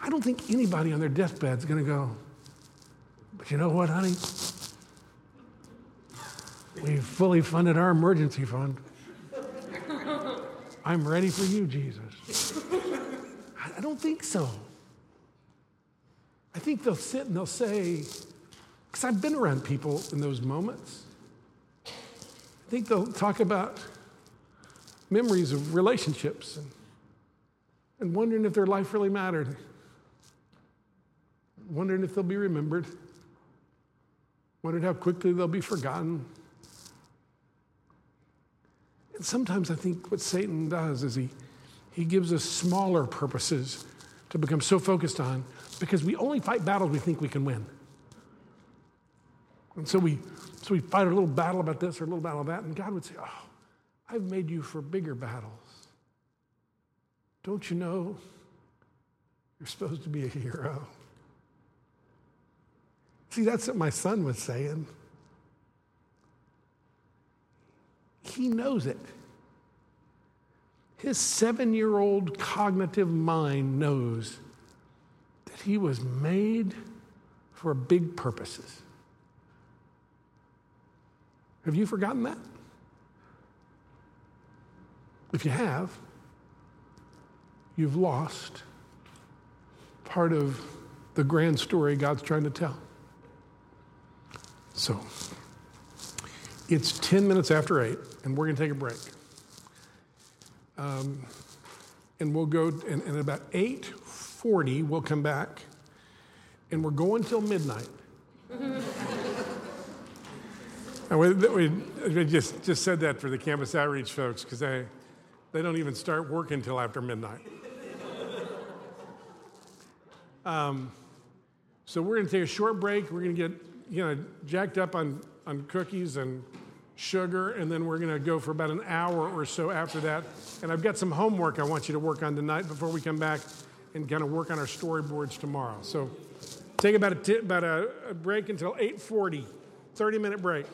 I don't think anybody on their deathbed is going to go, but you know what, honey? We've fully funded our emergency fund. I'm ready for you, Jesus. I don't think so. I think they'll sit and they'll say, because I've been around people in those moments. I think they'll talk about memories of relationships and, and wondering if their life really mattered, wondering if they'll be remembered, wondering how quickly they'll be forgotten. Sometimes I think what Satan does is he, he gives us smaller purposes to become so focused on because we only fight battles we think we can win. And so we, so we fight a little battle about this or a little battle about that, and God would say, Oh, I've made you for bigger battles. Don't you know you're supposed to be a hero? See, that's what my son was saying. He knows it. His seven year old cognitive mind knows that he was made for big purposes. Have you forgotten that? If you have, you've lost part of the grand story God's trying to tell. So, it's 10 minutes after 8, and we're going to take a break. Um, and we'll go, and, and about 8.40, we'll come back, and we're going till midnight. and we, we, just, just said that for the campus outreach folks, because they, they don't even start working until after midnight. Um, so we're going to take a short break. We're going to get, you know, jacked up on, on cookies and sugar, and then we're going to go for about an hour or so after that. And I've got some homework I want you to work on tonight before we come back and kind of work on our storyboards tomorrow. So take about a, t- about a, a break until 8:40, 30 minute break.